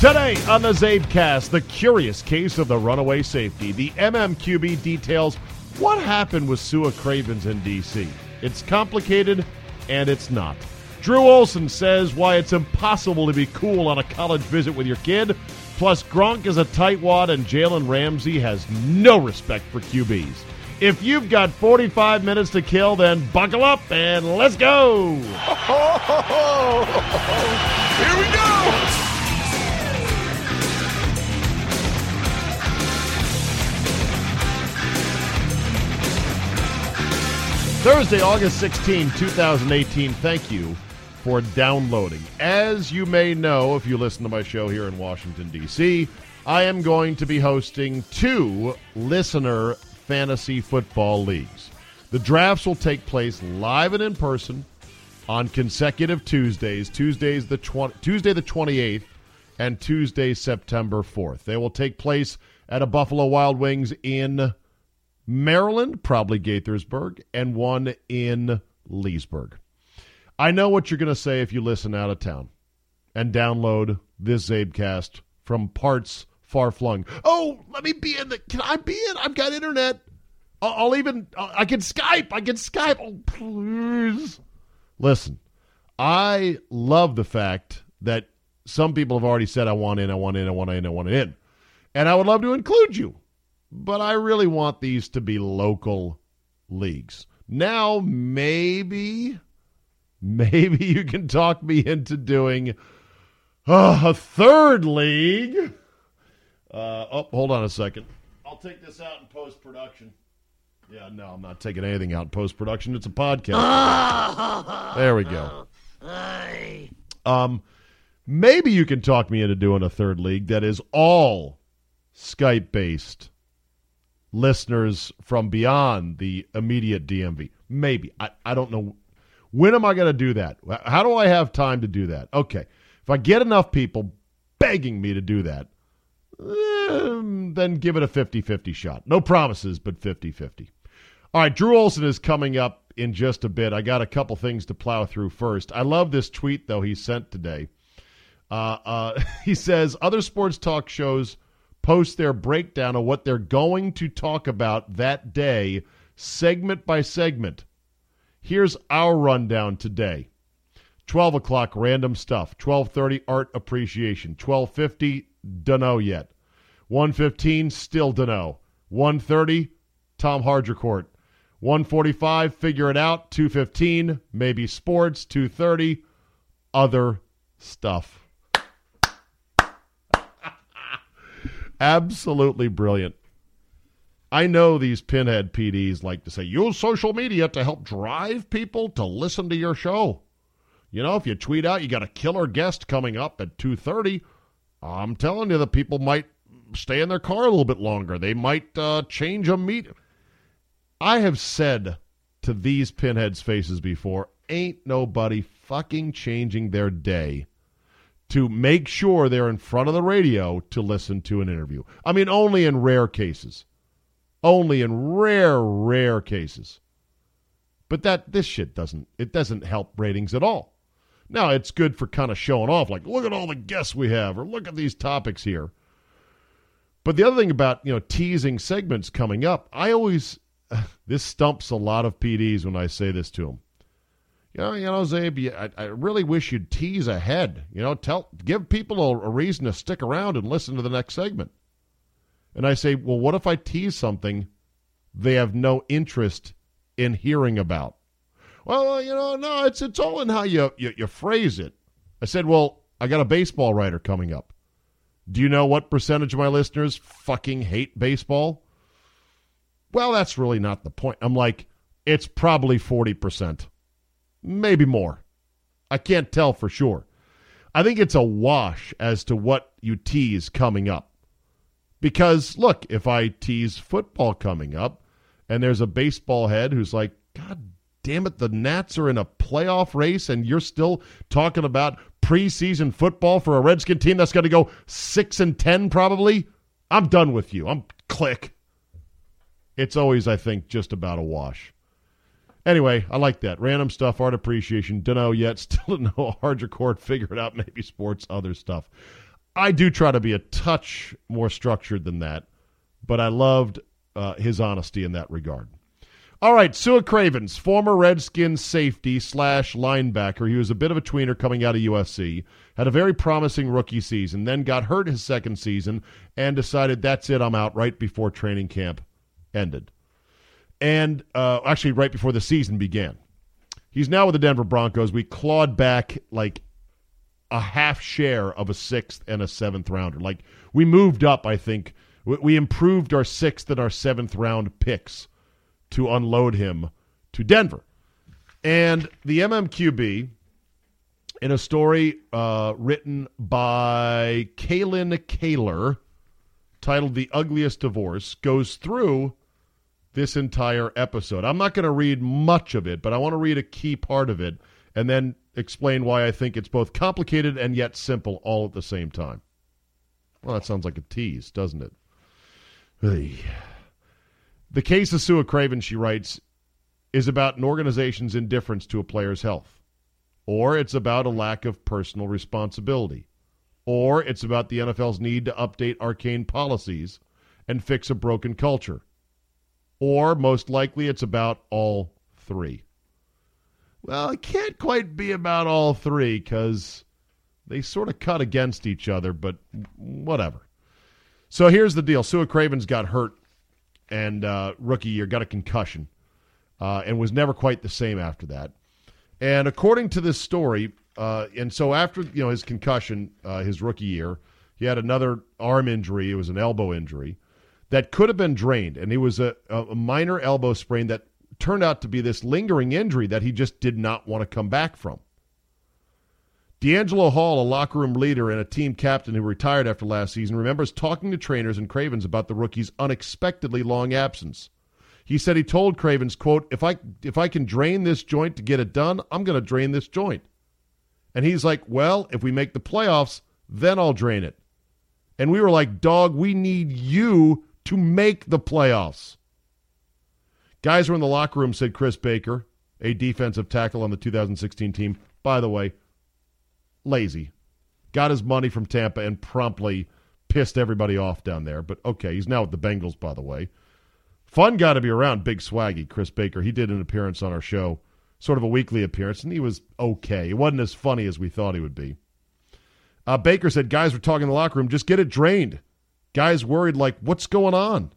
Today on the Czabecast, the curious case of the runaway safety. The MMQB details what happened with Su'a Cravens in D.C. It's complicated, and it's not. Drew Olson says why it's impossible to be cool on a college visit with your kid. Plus, Gronk is a tightwad, and Jalen Ramsey has no respect for QBs. If you've got 45 minutes to kill, then buckle up and let's go! Here we go! Thursday, August 16, 2018. Thank you for downloading. As you may know, if you listen to my show here in Washington, D.C., I am going to be hosting two listener fantasy football leagues. The drafts will take place live and in person on consecutive Tuesdays, Tuesdays the 20, Tuesday the 28th and Tuesday September 4th. They will take place at a Buffalo Wild Wings in Maryland, probably Gaithersburg, and one in Leesburg. I know what you're going to say if you listen out of town and download this Czabecast from parts far flung. Oh, let me be in the. Can I be in? I've got internet. I'll, I'll even. I can Skype. I can Skype. Oh, please. Listen, I love the fact that some people have already said, I want in, I want in, I want in, I want in. And I would love to include you but I really want these to be local leagues. Now, maybe, maybe you can talk me into doing uh, a third league. Uh, oh, hold on a second. I'll take this out in post production. Yeah, no, I'm not taking anything out in post production. It's a podcast. there we go. Um, maybe you can talk me into doing a third league that is all Skype based listeners from beyond the immediate DMV. Maybe. I, I don't know. When am I going to do that? How do I have time to do that? Okay. If I get enough people begging me to do that, um, then give it a 50 50 shot. No promises, but 50 50. All right. Drew Olson is coming up in just a bit. I got a couple things to plow through first. I love this tweet, though, he sent today. Uh, uh, he says other sports talk shows post their breakdown of what they're going to talk about that day, segment by segment. Here's our rundown today. 12 o'clock, random stuff. 12.30, art appreciation. 12.50, dunno yet. 1.15, still dunno. 1.30, Tom Haudricourt. 145, figure it out. 215, maybe sports. 230, other stuff. Absolutely brilliant. I know these pinhead PDs like to say, use social media to help drive people to listen to your show. You know, if you tweet out you got a killer guest coming up at 2.30, I'm telling you the people might stay in their car a little bit longer. They might uh, change a meet. I have said to these pinheads' faces before, ain't nobody fucking changing their day to make sure they're in front of the radio to listen to an interview. I mean, only in rare cases. Only in rare, rare cases. But that this shit doesn't it doesn't help ratings at all. Now it's good for kind of showing off, like look at all the guests we have, or look at these topics here. But the other thing about you know teasing segments coming up, I always this stumps a lot of PDs when I say this to them know, you know, Czabe, I, I really wish you'd tease ahead. You know, tell give people a, a reason to stick around and listen to the next segment. And I say, well, what if I tease something they have no interest in hearing about? Well, you know, no, it's it's all in how you, you, you phrase it. I said, well, I got a baseball writer coming up. Do you know what percentage of my listeners fucking hate baseball? Well, that's really not the point. I'm like, it's probably 40%, maybe more. I can't tell for sure. I think it's a wash as to what you tease coming up. Because, look, if I tease football coming up and there's a baseball head who's like, God damn it, the Nats are in a playoff race and you're still talking about preseason football for a Redskin team that's going to go 6 and 10 probably. I'm done with you. I'm click. It's always, I think, just about a wash. Anyway, I like that. Random stuff, art appreciation. Don't know yet. Still don't know. Haudricourt, figure it out. Maybe sports, other stuff. I do try to be a touch more structured than that, but I loved uh, his honesty in that regard. All right, Su'a Cravens, former Redskins safety slash linebacker. He was a bit of a tweener coming out of USC. Had a very promising rookie season, then got hurt his second season and decided that's it, I'm out right before training camp ended. And uh, actually, right before the season began. He's now with the Denver Broncos. We clawed back like a half share of a sixth and a seventh rounder. Like we moved up, I think. We improved our sixth and our seventh round picks to unload him to Denver. And the MMQB, in a story uh, written by Kalyn Kahler, titled The Ugliest Divorce, goes through this entire episode. I'm not going to read much of it, but I want to read a key part of it and then explain why I think it's both complicated and yet simple all at the same time. Well, that sounds like a tease, doesn't it? The case of Su'a Craven, she writes, is about an organization's indifference to a player's health, or it's about a lack of personal responsibility, or it's about the NFL's need to update arcane policies and fix a broken culture, or most likely it's about all three. Well, it can't quite be about all three because they sort of cut against each other, but whatever. So here's the deal Su'a Cravens got hurt and uh, rookie year, got a concussion, uh, and was never quite the same after that. And according to this story, uh, and so after you know his concussion, uh, his rookie year, he had another arm injury. It was an elbow injury that could have been drained, and it was a, a minor elbow sprain that turned out to be this lingering injury that he just did not want to come back from. DeAngelo Hall, a locker room leader and a team captain who retired after last season, remembers talking to trainers and Cravens about the rookie's unexpectedly long absence. He said he told Cravens, quote, if I if I can drain this joint to get it done, I'm going to drain this joint. And he's like, well, if we make the playoffs, then I'll drain it. And we were like, dog, we need you to make the playoffs. Guys were in the locker room, said Chris Baker, a defensive tackle on the 2016 team. By the way, lazy. Got his money from Tampa and promptly pissed everybody off down there. But okay, he's now with the Bengals, by the way. Fun guy to be around, big swaggy, Chris Baker. He did an appearance on our show, sort of a weekly appearance, and he was okay. He wasn't as funny as we thought he would be. Uh, Baker said guys were talking in the locker room, just get it drained. Guys worried, like, what's going on?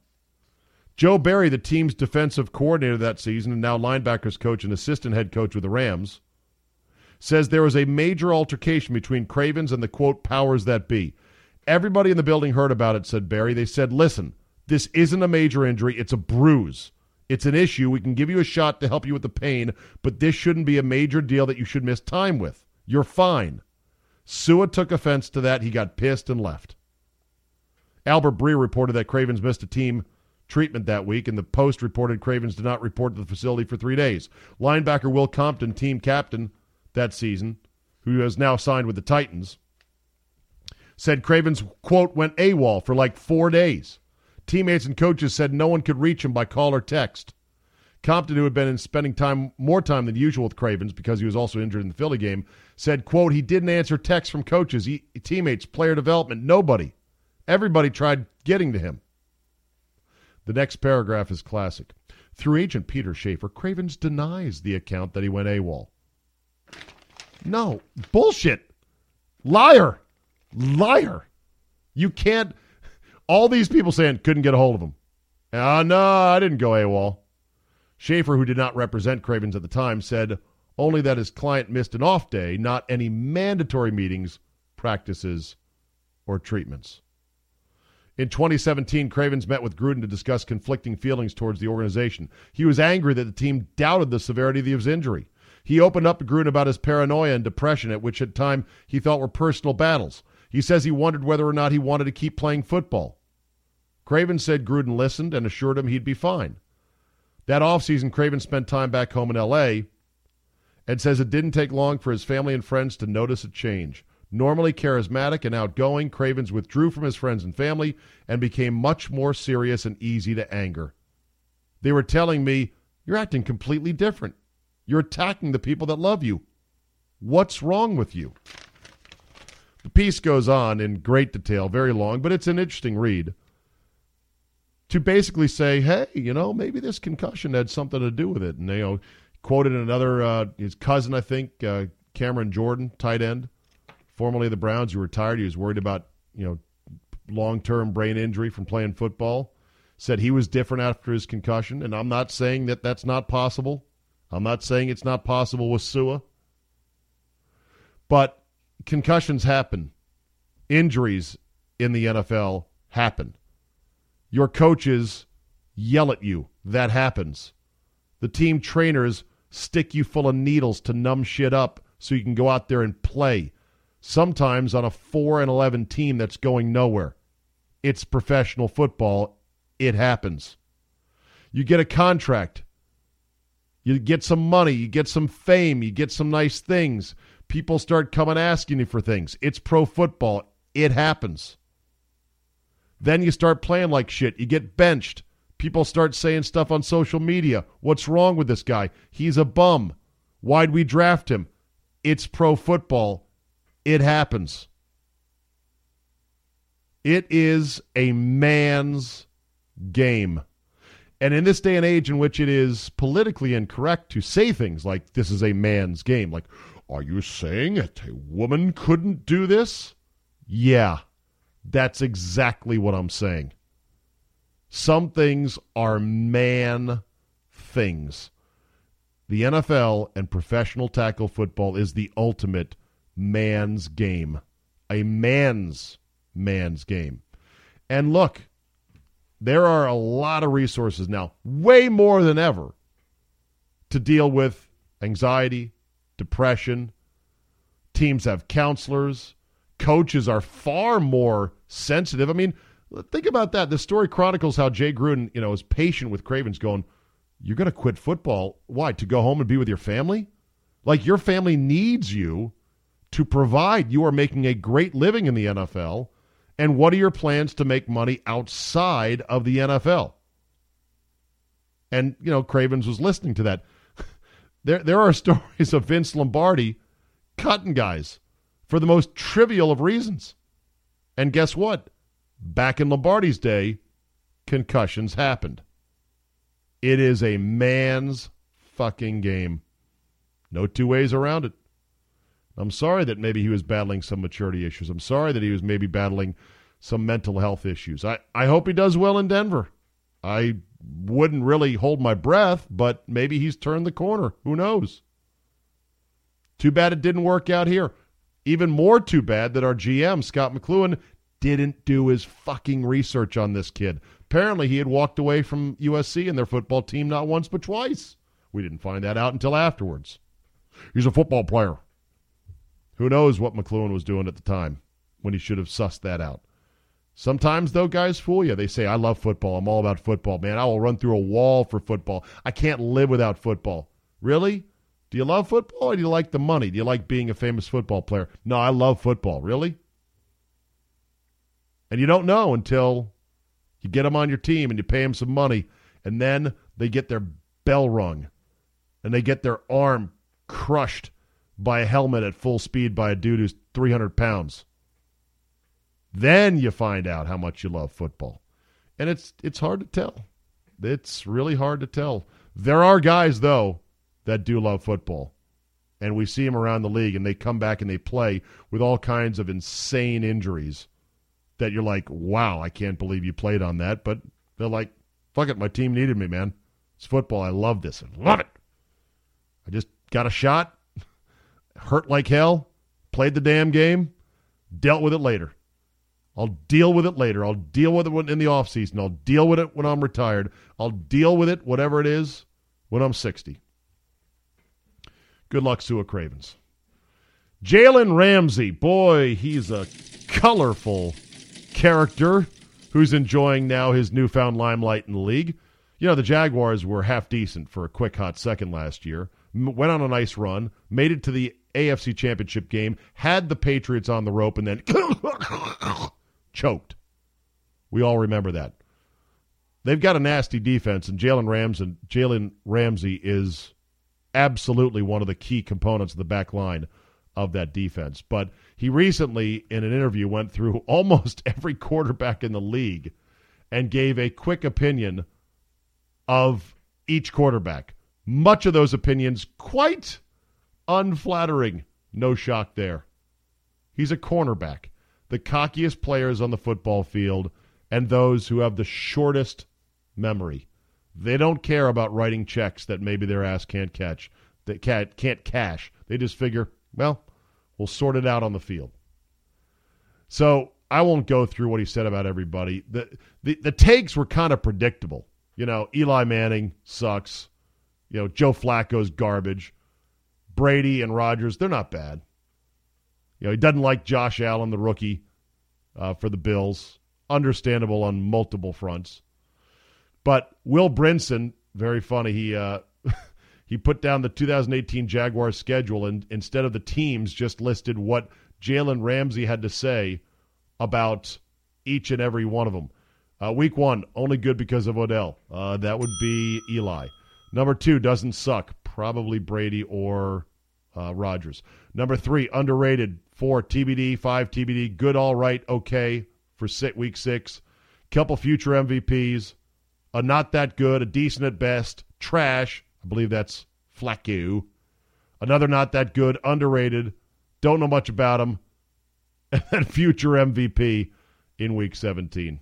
Joe Barry, the team's defensive coordinator that season and now linebackers coach and assistant head coach with the Rams, says there was a major altercation between Cravens and the quote powers that be. Everybody in the building heard about it, said Barry. They said, listen, this isn't a major injury, it's a bruise. It's an issue. We can give you a shot to help you with the pain, but this shouldn't be a major deal that you should miss time with. You're fine. Su'a took offense to that. He got pissed and left. Albert Breer reported that Cravens missed a team treatment that week, and the Post reported Cravens did not report to the facility for three days. Linebacker Will Compton, team captain, that season, who has now signed with the Titans, said Cravens, quote, went AWOL for like four days. Teammates and coaches said no one could reach him by call or text. Compton, who had been spending time more time than usual with Cravens because he was also injured in the Philly game, said, quote, he didn't answer texts from coaches, he, teammates, player development, nobody. Everybody tried getting to him. The next paragraph is classic. Through agent Peter Schaffer, Cravens denies the account that he went AWOL. No. Bullshit. Liar. Liar. You can't. All these people saying couldn't get a hold of him. Uh, no, I didn't go AWOL. Schaffer, who did not represent Cravens at the time, said only that his client missed an off day, not any mandatory meetings, practices, or treatments. In 2017, Cravens met with Gruden to discuss conflicting feelings towards the organization. He was angry that the team doubted the severity of his injury. He opened up to Gruden about his paranoia and depression, at which at time he thought were personal battles. He says he wondered whether or not he wanted to keep playing football. Craven said Gruden listened and assured him he'd be fine. That offseason, Craven spent time back home in L.A. and says it didn't take long for his family and friends to notice a change. Normally charismatic and outgoing, Cravens withdrew from his friends and family and became much more serious and easy to anger. They were telling me, You're acting completely different. You're attacking the people that love you. What's wrong with you? The piece goes on in great detail, very long, but it's an interesting read. To basically say, hey, you know, maybe this concussion had something to do with it. And, you know, quoted another, uh, his cousin, I think, uh, Cameron Jordan, tight end formerly the Browns, who retired. He was worried about, you know, long-term brain injury from playing football. Said he was different after his concussion, and I'm not saying that that's not possible. I'm not saying it's not possible with Su'a. But concussions happen. Injuries in the NFL happen. Your coaches yell at you. That happens. The team trainers stick you full of needles to numb shit up so you can go out there and play sometimes on a 4 and 11 team that's going nowhere. It's professional football. It happens. You get a contract. You get some money, you get some fame, you get some nice things. People start coming asking you for things. It's pro football. It happens. Then you start playing like shit. You get benched. People start saying stuff on social media. What's wrong with this guy? He's a bum. Why'd we draft him? It's pro football. It happens. It is a man's game. And in this day and age in which it is politically incorrect to say things like this is a man's game, like, are you saying that a woman couldn't do this? Yeah, that's exactly what I'm saying. Some things are man things. The NFL and professional tackle football is the ultimate man's game. A man's man's game. And look, there are a lot of resources now, way more than ever, to deal with anxiety, depression. Teams have counselors. Coaches are far more sensitive. I mean, think about that. The story chronicles how Jay Gruden, you know, is patient with Cravens going, You're going to quit football. Why? To go home and be with your family? Like your family needs you to provide. You are making a great living in the NFL. And what are your plans to make money outside of the NFL? And, you know, Cravens was listening to that. there, there are stories of Vince Lombardi cutting guys for the most trivial of reasons. And guess what? Back in Lombardi's day, concussions happened. It is a man's fucking game. No two ways around it. I'm sorry that maybe he was battling some maturity issues. I'm sorry that he was maybe battling some mental health issues. I, I hope he does well in Denver. I wouldn't really hold my breath, but maybe he's turned the corner. Who knows? Too bad it didn't work out here. Even more too bad that our GM, Scott McCloughan, didn't do his fucking research on this kid. Apparently, he had walked away from USC and their football team not once but twice. We didn't find that out until afterwards. He's a football player. Who knows what McCloughan was doing at the time when he should have sussed that out. Sometimes, though, guys fool you. They say, I love football. I'm all about football, man. I will run through a wall for football. I can't live without football. Really? Do you love football or do you like the money? Do you like being a famous football player? No, I love football. Really? And you don't know until you get them on your team and you pay them some money, and then they get their bell rung and they get their arm crushed by a helmet at full speed by a dude who's 300 pounds. Then you find out how much you love football. And it's it's hard to tell. It's really hard to tell. There are guys though that do love football. and we see them around the league, and they come back and they play with all kinds of insane injuries that you're like, wow, I can't believe you played on that. But they're like, fuck it, my team needed me, man. It's football. I love this. I love it. I just got a shot, hurt like hell, played the damn game, dealt with it later. I'll deal with it later. I'll deal with it in the offseason. I'll deal with it when I'm retired. I'll deal with it, whatever it is, when I'm 60. Good luck, Su'a Cravens. Jalen Ramsey, boy, he's a colorful character who's enjoying now his newfound limelight in the league. You know, the Jaguars were half decent for a quick hot second last year, went on a nice run, made it to the AFC Championship game, had the Patriots on the rope, and then choked. We all remember that. They've got a nasty defense, and Jalen Ramsey, Jalen Ramsey is absolutely one of the key components of the back line of that defense. But he recently, in an interview, went through almost every quarterback in the league and gave a quick opinion of each quarterback. Much of those opinions quite unflattering. No shock there. He's a cornerback, the cockiest players on the football field, and those who have the shortest memory. They don't care about writing checks that maybe their ass can't catch, that can't, can't cash. They just figure, well, we'll sort it out on the field. So I won't go through what he said about everybody. The, the, the takes were kind of predictable. You know, Eli Manning sucks. You know, Joe Flacco's garbage. Brady and Rodgers, they're not bad. You know, he doesn't like Josh Allen, the rookie, uh, for the Bills. Understandable on multiple fronts. But Will Brinson, very funny. He uh, he put down the 2018 Jaguars schedule, and instead of the teams, just listed what Jalen Ramsey had to say about each and every one of them. Uh, week one, only good because of Odell. Uh, that would be Eli. Number two, doesn't suck. Probably Brady or uh, Rodgers. Number three, underrated. Four, TBD. Five, TBD. Good, all right, okay for week six. Couple future MVPs a not that good, a decent at best, trash. I believe that's Flacco. Another not that good, underrated. Don't know much about him. And then future MVP in week 17.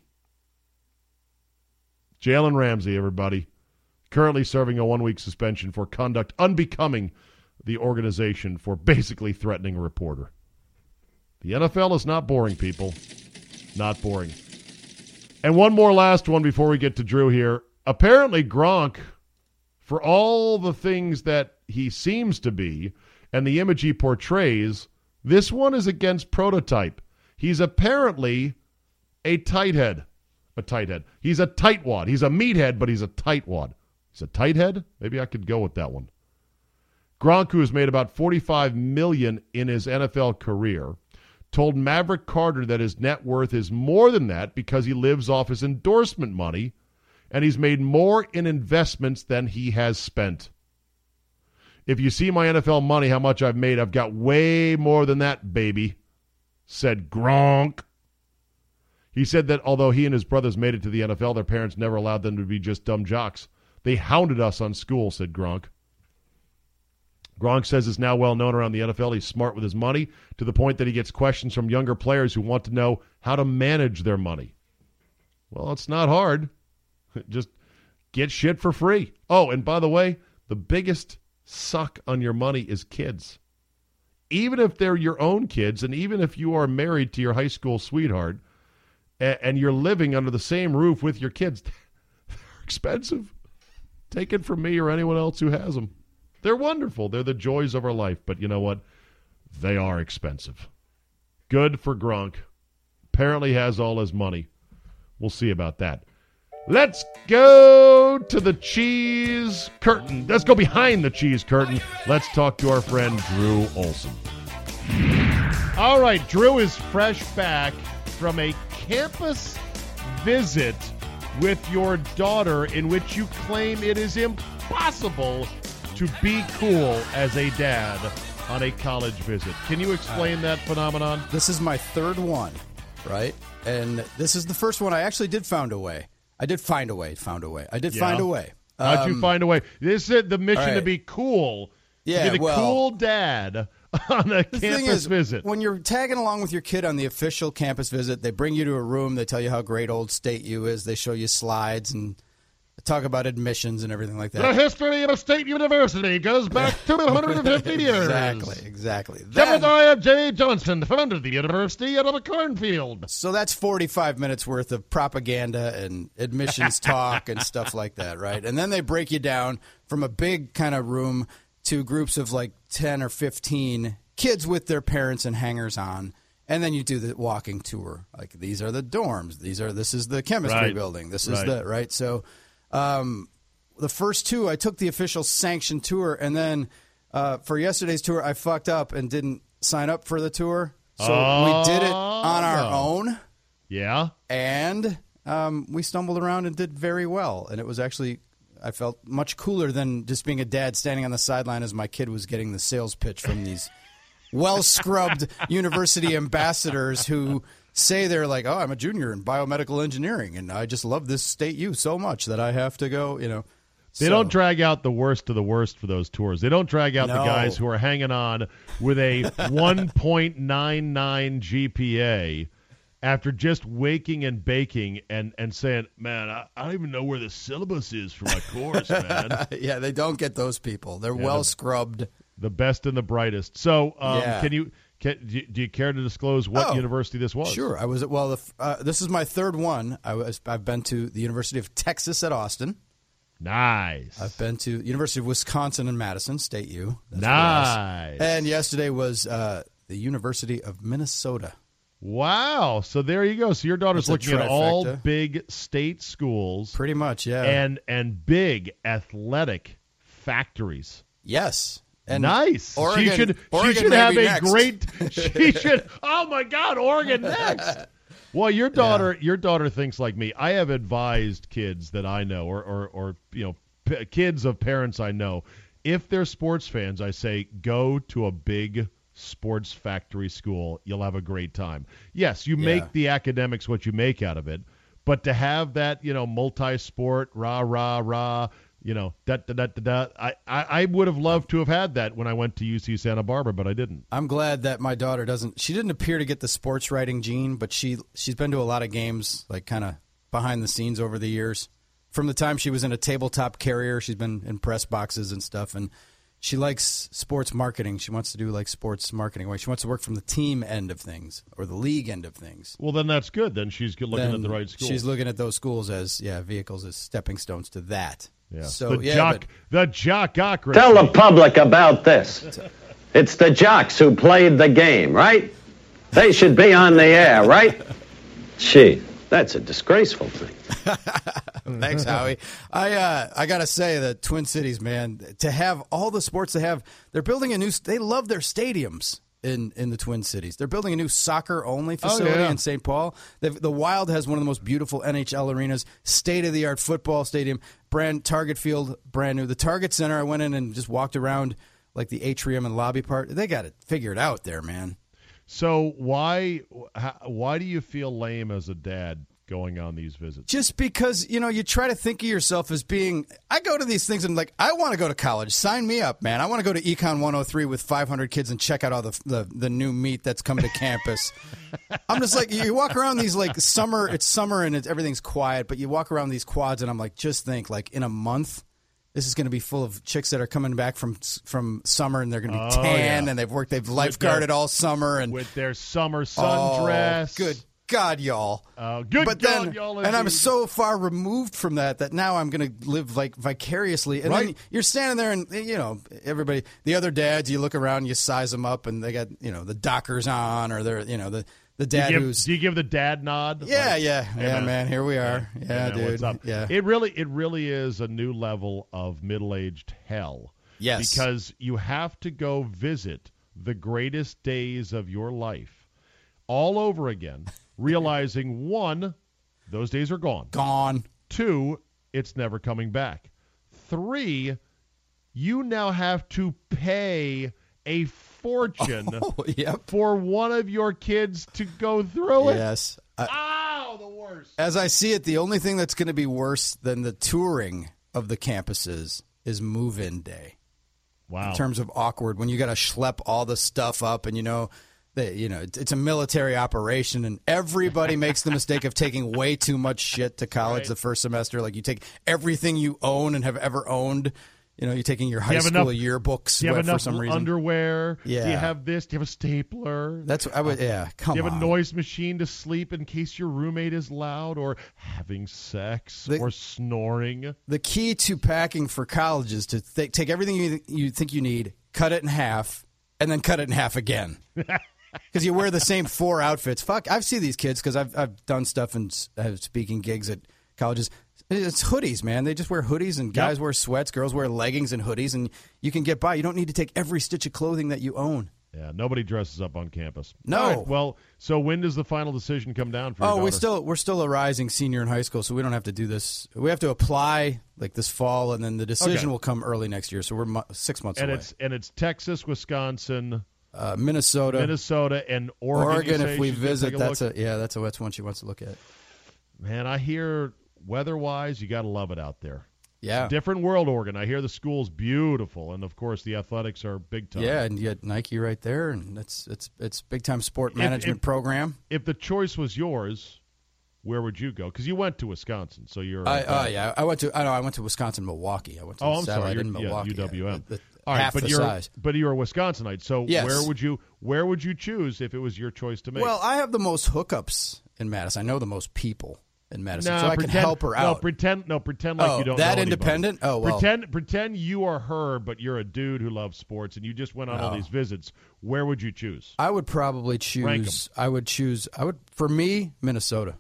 Jalen Ramsey, everybody, currently serving a one week suspension for conduct unbecoming the organization for basically threatening a reporter. The NFL is not boring, people. Not boring. And one more last one before we get to Drew here. Apparently, Gronk, for all the things that he seems to be and the image he portrays, this one is against prototype. He's apparently a tight head. A tight head. He's a tightwad. He's a meathead, but he's a tightwad. He's a tight head? Maybe I could go with that one. Gronk, who has made about 45 million in his NFL career, told Maverick Carter that his net worth is more than that because he lives off his endorsement money and he's made more in investments than he has spent. If you see my NFL money, how much I've made, I've got way more than that, baby, said Gronk. He said that although he and his brothers made it to the NFL, their parents never allowed them to be just dumb jocks. They hounded us on school, said Gronk. Gronk says is now well known around the NFL. He's smart with his money to the point that he gets questions from younger players who want to know how to manage their money. Well, it's not hard. Just get shit for free. Oh, and by the way, the biggest suck on your money is kids. Even if they're your own kids, and even if you are married to your high school sweetheart and you're living under the same roof with your kids, they're expensive. Take it from me or anyone else who has them. They're wonderful. They're the joys of our life. But you know what? They are expensive. Good for Gronk. Apparently has all his money. We'll see about that. Let's go to the cheese curtain. Let's go behind the cheese curtain. Let's talk to our friend Drew Olson. All right, Drew is fresh back from a campus visit with your daughter in which you claim it is impossible to be cool as a dad on a college visit. Can you explain that phenomenon? This is my third one, right? And this is the first one I actually did find a way. I did find a way, found a way. I did Yeah. find a way. How'd you Um, find a way? This is the mission all to be cool Yeah, to be the well- cool dad on a The campus is, visit. when you're tagging along with your kid on the official campus visit, they bring you to a room. They tell you how great Old State U is. They show you slides and talk about admissions and everything like that. the history of a state university goes back to 150 years. exactly, exactly. Then- Jebediah J. Johnson founded the university out of a cornfield. so that's 45 minutes worth of propaganda and admissions talk and stuff like that, right? And then they break you down from a big kind of room to groups of like 10 or 15 kids with their parents and hangers on. And then you do the walking tour. Like these are the dorms. These are this is the chemistry Right. building. This is Right. the right. So um, the first two, I took the official sanctioned tour, and then uh, for yesterday's tour, I fucked up and didn't sign up for the tour. So we did it on our Oh. own, Yeah. and um, we stumbled around and did very well. And it was actually, I felt much cooler than just being a dad standing on the sideline as my kid was getting the sales pitch from these well scrubbed university ambassadors who say they're like, oh, I'm a junior in biomedical engineering, and I just love this state U so much that I have to go, you know. They So- don't drag out the worst of the worst for those tours. They don't drag out the guys who are hanging on with a 1.99 GPA after just waking and baking and, and saying, man, I, I don't even know where the syllabus is for my course, man. yeah, they don't get those people. They're well scrubbed. the best and the brightest. So, um, Yeah. can you can, do you- do you care to disclose what Oh, university this was? Sure, I was well. The, uh, this is my third one. I was. I've been to the University of Texas at Austin. Nice. I've been to University of Wisconsin in Madison State U. That's where I was. nice. And yesterday was uh, the University of Minnesota. Wow. So there you go. So your daughter's It's looking at all big state schools Pretty much, yeah. and and big athletic factories. yes, and nice. Oregon, she should Oregon she should have a next. great. She should. Oh my God, Oregon next. Well, your daughter, your daughter thinks like me. I have advised kids that I know, or or, or you know, p- kids of parents I know, if they're sports fans, I say go to a big sports factory school. You'll have a great time. Yes, you Yeah. make the academics what you make out of it, but to have that, you know, multi-sport, rah rah rah, you know, da da da da da. I, I I would have loved to have had that when I went to UC Santa Barbara, but I didn't. I'm glad that my daughter doesn't. She didn't appear to get the sports writing gene, but she she's been to a lot of games, like kind of behind the scenes over the years. From the time she was in a tabletop carrier, she's been in press boxes and stuff, and she likes sports marketing. She wants to do like sports marketing. Like she wants to work from the team end of things or the league end of things. Well, then that's good. Then she's good looking at the right school. She's looking at those schools as yeah vehicles as stepping stones to that. yeah. So the yeah, jock, but- the jockocracy. Tell the public about this. It's the jocks who played the game, right? They should be on the air, right? Gee, that's a disgraceful thing. Thanks, Howie. I uh, I gotta say that Twin Cities, man, to have all the sports they have, they're building a new. They love their stadiums in in the Twin Cities. They're building a new soccer only facility yeah. in St. Paul. They've, the Wild has one of the most beautiful NHL arenas, state of the art football stadium, brand Target Field, brand new. The Target Center, I went in and just walked around like the atrium and lobby part. They got it figured out there, man. So why why do you feel lame as a dad going on these visits? just because you know you try to think of yourself as being i go to these things and like i want to go to college. Sign me up man. I want to go to econ 103 with 500 kids and check out all the the, the new meat that's coming to campus. I'm just like you walk around these like summer it's summer and it's, everything's quiet but you walk around these quads and i'm like just think like in a month this is going to be full of chicks that are coming back from from summer and they're going to be Oh, tan yeah. and they've worked they've their- lifeguarded all summer and With their summer Oh, sundress. good God, y'all. Oh, good but God, then, y'all, And I'm so far removed from that that now I'm going to live like vicariously. And then Right. you're standing there, and you know everybody, the other dads. You look around, you size them up, and they got you know the Dockers on, or they're you know the the Do you, dad give, who's do you give the dad nod? yeah, Like, yeah, hey, yeah, man. Here we are. hey, Yeah, man, dude. What's up? Yeah, It really, it really is a new level of middle-aged hell. Yes. Because you have to go visit the greatest days of your life all over again, realizing one, those days are gone. gone. Two, it's never coming back. Three, you now have to pay a fortune Oh, yep. for one of your kids to go through it. Yes. I, Ow, the worst. as I see it, the only thing that's going to be worse than the touring of the campuses is move-in day. Wow. In terms of awkward, when you got to schlep all the stuff up, and you know, they, you know, it's a military operation, and everybody makes the mistake of taking way too much shit to college Right. the first semester. Like you take everything you own and have ever owned. You know, you're taking your high you school enough- yearbooks you have for some reason. underwear? Yeah. Do you have this? Do you have a stapler? That's I would. Yeah, um, come Do you have on. a noise machine to sleep in case your roommate is loud or having sex The- or snoring? the key to packing for college is to th- take everything you, you think you need, cut it in half, and then cut it in half again. Because you wear the same four outfits. Fuck, I've seen these kids because I've I've done stuff and have speaking gigs at colleges. It's hoodies, man. They just wear hoodies, and guys wear sweats. Girls wear leggings and hoodies, and you can get by. You don't need to take every stitch of clothing that you own. Yeah, nobody dresses up on campus. No. Right, well, so when does the final decision come down for Oh, we daughter? still we're still a rising senior in high school, so we don't have to do this. We have to apply like this fall, and then the decision Okay. will come early next year. So we're mo- six months and away. it's and it's Texas, Wisconsin, uh, Minnesota, Minnesota, and Oregon. Oregon. If we visit, that's look? a yeah, that's a that's one she wants to look at. man. I hear weather-wise, you got to love it out there. Yeah, Different world, Oregon. I hear the school's beautiful, and of course the athletics are big time. yeah, and you got Nike right there, and it's it's it's big time sport management if- program. If the choice was yours, where would you go? Because you went to Wisconsin, so you're. I, uh, yeah, I went to I know I went to Wisconsin, Milwaukee. I went to Oh, I'm sorry. satellite You're, in Milwaukee. yeah, UWM. the- the- All right, half but the you're size. but you're a Wisconsinite. So Yes. where would you where would you choose if it was your choice to make? Well, I have the most hookups in Madison. I know the most people in Madison, no, so I pretend, can help her out. No, pretend no, pretend like Oh, you don't that know anybody. independent? Oh, well. pretend pretend you are her, but you're a dude who loves sports, and you just went on all these visits. Where would you choose? I would probably choose. I would choose. I would for me Minnesota.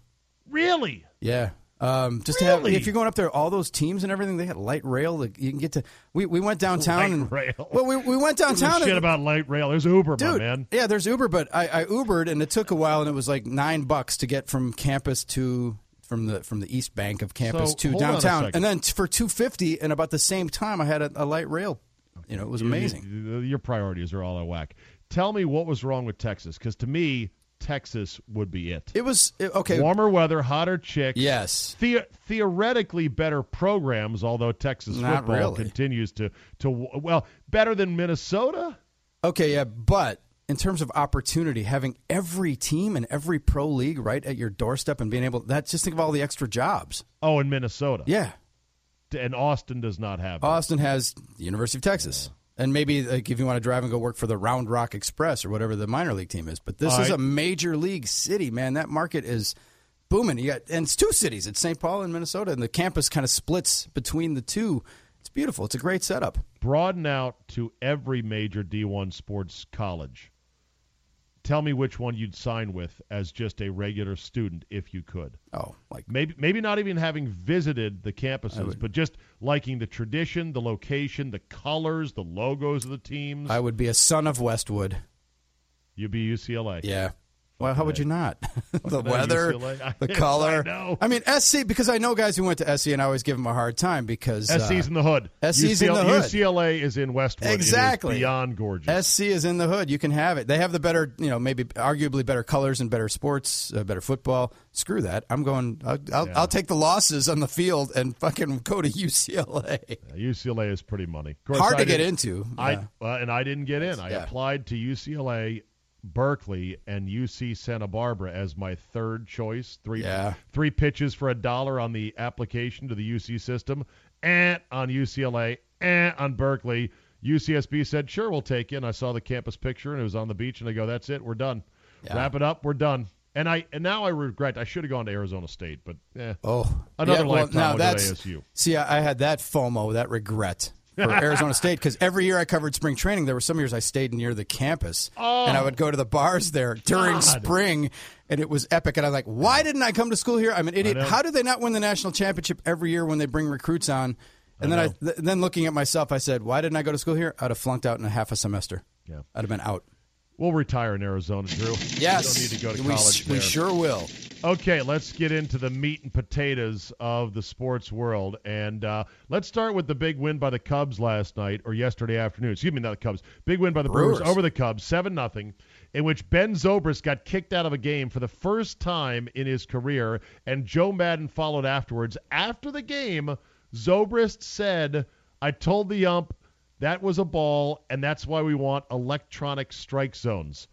Really? Yeah. Um, just to have if you're going up there, all those teams and everything, they got light rail. You can get to. We, we went downtown Light and rail. well, we, we went Who gives a downtown. shit and, about light rail. There's Uber, my dude, man. yeah, there's Uber, but I, I Ubered and it took a while, and it was like nine bucks to get from campus to from the from the east bank of campus So, to hold on a downtown, and then for two fifty, and about the same time, I had a, a light rail. You know, it was amazing. you- your priorities are all out of whack. Tell me what was wrong with Texas, because to me, Texas would be it. It was okay. Warmer weather, hotter chicks. Yes. The- theoretically better programs, although Texas Not football really. continues to to well better than Minnesota. Okay, yeah, but in terms of opportunity, having every team and every pro league right at your doorstep and being able that just think of all the extra jobs. Oh, in Minnesota. Yeah. And Austin does not have. that. Austin has the University of Texas. And maybe like if you want to drive and go work for the Round Rock Express or whatever the minor league team is. But this All is right. a major league city, man. That market is booming. You got and it's two cities. It's St. Paul and Minnesota, and the campus kind of splits between the two. It's beautiful. It's a great setup. Broaden out to every major D1 sports college. Tell me which one you'd sign with as just a regular student if you could. Oh, like Maybe maybe not even having visited the campuses, but just liking the tradition, the location, the colors, the logos of the teams. I would be a son of Westwood. You'd be UCLA. Yeah. Well, how would you not? the weather. The color. I know. mean, SC because I know guys who went to SC, and I always give them a hard time because SC's in the hood. SC's in the hood. UCLA is in Westwood. Exactly. beyond gorgeous. SC is in the hood. You can have it. They have the better, you know, maybe arguably better colors and better sports, uh, better football. Screw that. I'm going. I'll, I'll, Yeah. I'll take the losses on the field and fucking go to UCLA. UCLA is pretty money. Course, Hard I to get into. I Yeah. uh, and I didn't get in. I yeah. applied to UCLA, Berkeley, and UC Santa Barbara as my third choice. Three Yeah. three pitches for a dollar on the application to the UC system, and on UCLA, and on Berkeley. UCSB said, "Sure, we'll take you." And I saw the campus picture, and it was on the beach, and I go, "That's it, we're done. Yeah. Wrap it up, we're done." And I and now I regret I should have gone to Arizona State, but eh, Oh, Another yeah, well, lifetime now that's, ASU. See, I, I had that FOMO, that regret for Arizona State because every year I covered spring training, there were some years I stayed near the campus and I would go to the bars there during God. spring, and it was epic. And I'm like, why didn't I come to school here? I'm an idiot. How do they not win the national championship every year when they bring recruits on? And then I th- then looking at myself, I said, why didn't I go to school here? I'd have flunked out in a half a semester. Yeah. I'd have been out. We'll retire in Arizona, Drew. Yes, you don't need to go to we, college. we there. sure will. Okay, let's get into the meat and potatoes of the sports world. And uh, let's start with the big win by the Cubs last night, or yesterday afternoon. Excuse me, not the Cubs. Big win by the Brewers, Brewers. over the Cubs, 7 nothing, in which Ben Zobrist got kicked out of a game for the first time in his career. And Joe Maddon followed afterwards. After the game, Zobrist said, I told the ump, That was a ball, and that's why we want electronic strike zones.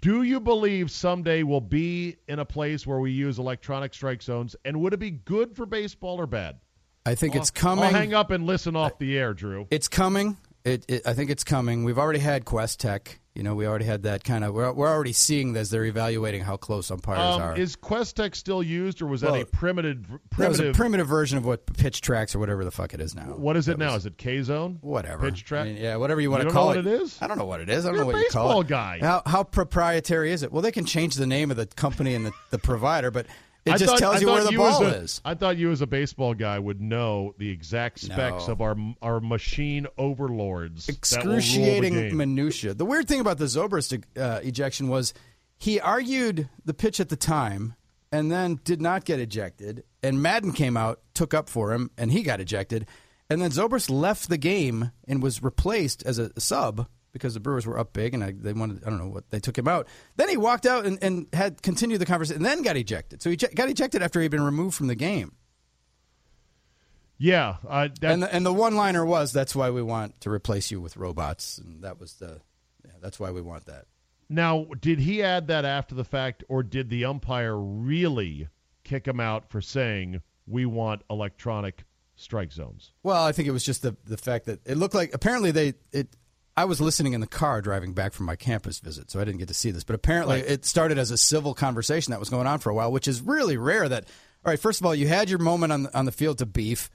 Do you believe someday we'll be in a place where we use electronic strike zones? And would it be good for baseball or bad? I think I'll- it's coming. I'll hang up and listen off the air, Drew. It's coming. It, it, I think it's coming. We've already had QuesTec. You know, we already had that kind of. We're, we're already seeing as they're evaluating how close umpires Um, are. is Questec still used, or was that a primitive? that was a Primitive. primitive version of what pitch tracks or whatever the fuck it is now. what is it That now? was- Is it K zone? whatever Pitch track. I mean, yeah, whatever you want You to call what it. it is? I don't know what it is. I don't You're know what you call baseball it. guy. How, how proprietary is it? Well, they can change the name of the company and the, the provider, but it I just thought- tells I you where the as ball a- is. I thought you, as a baseball guy, would know the exact specs No. of our our machine overlords. that will rule the excruciating game. minutia. The weird thing about the Zobrist uh, ejection was he argued the pitch at the time and then did not get ejected. And Maddon came out, took up for him, and he got ejected. And then Zobrist left the game and was replaced as a sub because the Brewers were up big and I, they wanted, I don't know what, they took him out. Then he walked out and, and had continued the conversation and then got ejected. So he got ejected after he'd been removed from the game. Yeah, uh, that, And the, and the one liner was, "That's why we want to replace you with robots," and that was the, yeah, that's why we want that. now did he add that after the fact, or did the umpire really kick him out for saying we want electronic strike zones? Well, I think it was just the the fact that it looked like apparently they it. I was listening in the car driving back from my campus visit, so I didn't get to see this. But apparently, Right. it started as a civil conversation that was going on for a while, which is really rare. That all right, first of all, you had your moment on the, on the field to beef,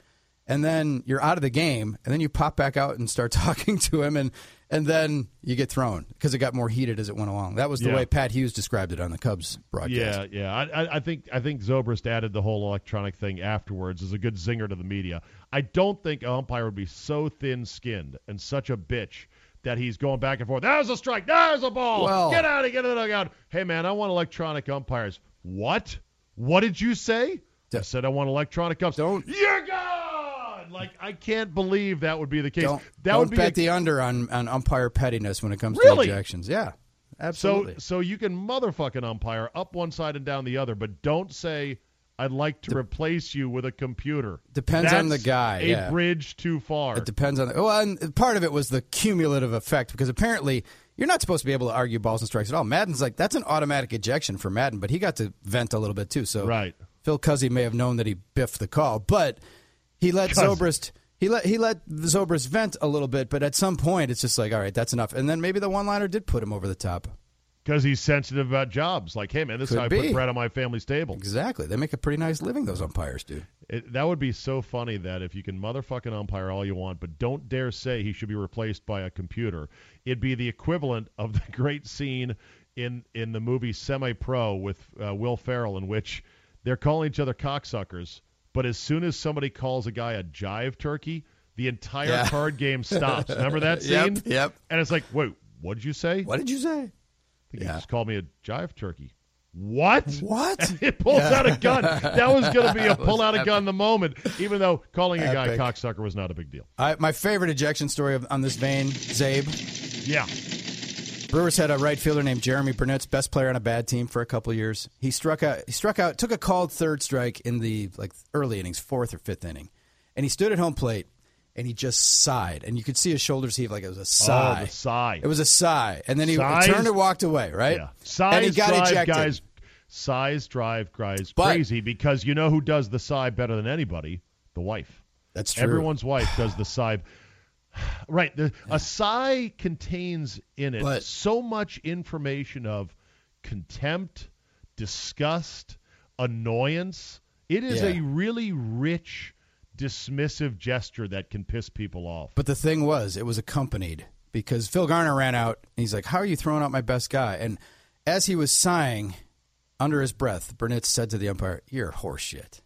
and then you're out of the game, and then you pop back out and start talking to him, and and then you get thrown because it got more heated as it went along. That was the Yeah. way Pat Hughes described it on the Cubs broadcast. Yeah, yeah. I, I, I think I think Zobrist added the whole electronic thing afterwards as a good zinger to the media. I don't think an umpire would be so thin-skinned and such a bitch that he's going back and forth. There's a strike. There's a ball. Well- get out of get the dugout. Hey man, I want electronic umpires. What? What did you say? I said I want electronic umps. Don't- You're gone. Like I can't believe that would be the case. Don't, that don't would be bet a- the under on, on umpire pettiness when it comes Really? to ejections. Yeah, absolutely. So so you can motherfucking umpire up one side and down the other, but don't say I'd like to replace you with a computer. Depends on the guy, A yeah. bridge too far. It depends on. The, Well, and part of it was the cumulative effect because apparently you're not supposed to be able to argue balls and strikes at all. Maddon's like that's an automatic ejection for Madden, but he got to vent a little bit too. So Right. Phil Cuzzi may have known that he biffed the call, but he let. Zobrist. He let he let Zobrist vent a little bit, but at some point it's just like, all right, that's enough. And then maybe the one liner did put him over the top. Because he's sensitive about jobs. Like, hey man, this is Could how I be. put bread on my family's table. Exactly, they make a pretty nice living. Those umpires do. It, that would be so funny that if you can motherfucking umpire all you want, but don't dare say he should be replaced by a computer. It'd be the equivalent of the great scene in in the movie Semi Pro with uh, Will Ferrell, in which they're calling each other cocksuckers, but as soon as somebody calls a guy a jive turkey, the entire Yeah. card game stops. Remember that Yep, scene? yep. And it's like, wait, what did you say? What did you say? Think Yeah. just called me a jive turkey. What? What? it pulls out a gun. That was going to be a pull out a gun the moment, even though calling a guy Epic. cocksucker was not a big deal. I, my favorite ejection story of, on this vein, Czabe. Yeah. Brewers had a right fielder named Jeromy Burnitz best player on a bad team for a couple years. He struck out. He struck out. Took a called third strike in the like early innings, fourth or fifth inning, and he stood at home plate and he just sighed, and you could see his shoulders heave like it was a oh, sigh. Oh, sigh. It was a sigh, and then he Sighs? turned and walked away. Right? Yeah. Size and he got drive ejected. guys. Size drive guys But- crazy because you know who does the sigh better than anybody? The wife. That's true. Everyone's wife does the sigh. Right. The, A sigh contains in it But- so much information of contempt, disgust, annoyance. It is Yeah. a really rich, dismissive gesture that can piss people off. But the thing was, it was accompanied because Phil Garner ran out and he's like, How are you throwing out my best guy? And as he was sighing under his breath, Burnitz said to the umpire, You're horseshit.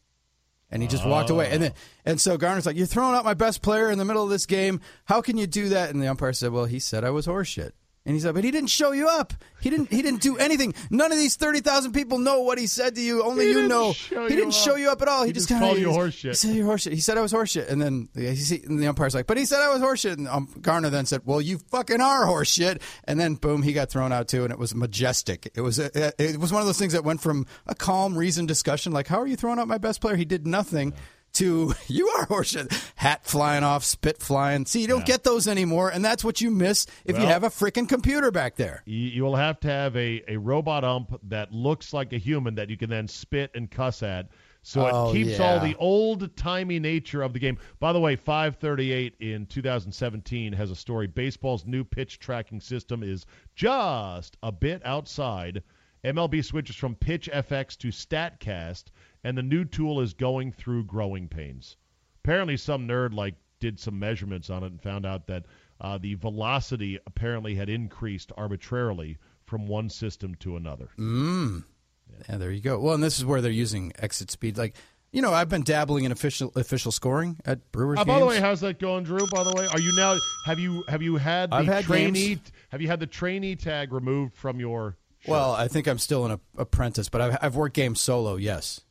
And he just walked away. And then and so Garner's like, You're throwing out my best player in the middle of this game. How can you do that? And the umpire said, Well, he said I was horseshit. And he's like, but he didn't show you up. He didn't. He didn't do anything. None of these thirty thousand people know what he said to you. Only you know. he you didn't show you up at all. He, He just, just called you he- horseshit. He said you're horseshit. He said I was horseshit, and then he, he- and the umpire's like, but he said I was horseshit. And um, Garner then said, well, you fucking are horseshit. And then boom, he got thrown out too, and it was majestic. It was a, it was one of those things that went from a calm, reasoned discussion, like how are you throwing out my best player? He did nothing. To you are horseshit. Hat flying off, spit flying. See, you don't get those anymore, and that's what you miss if you have a freaking computer back there. You, you will have to have a, a robot ump that looks like a human that you can then spit and cuss at. So Oh, it keeps yeah. all the old timey nature of the game. By the way, 538 in 2017 has a story. Baseball's new pitch tracking system is just a bit outside. MLB switches from Pitch FX to StatCast, and the new tool is going through growing pains. Apparently, some nerd like did some measurements on it and found out that uh, the velocity apparently had increased arbitrarily from one system to another. Yeah, there you go. Well, and this is where they're using exit speed. Like, you know, I've been dabbling in official official scoring at Brewers Uh, games. by the way, how's that going, Drew? By the way, are you now have you have you had the I've had trainee games. have you had the trainee tag removed from your? shirt? well, I think I'm still an apprentice, but I've, I've worked games solo. Yes,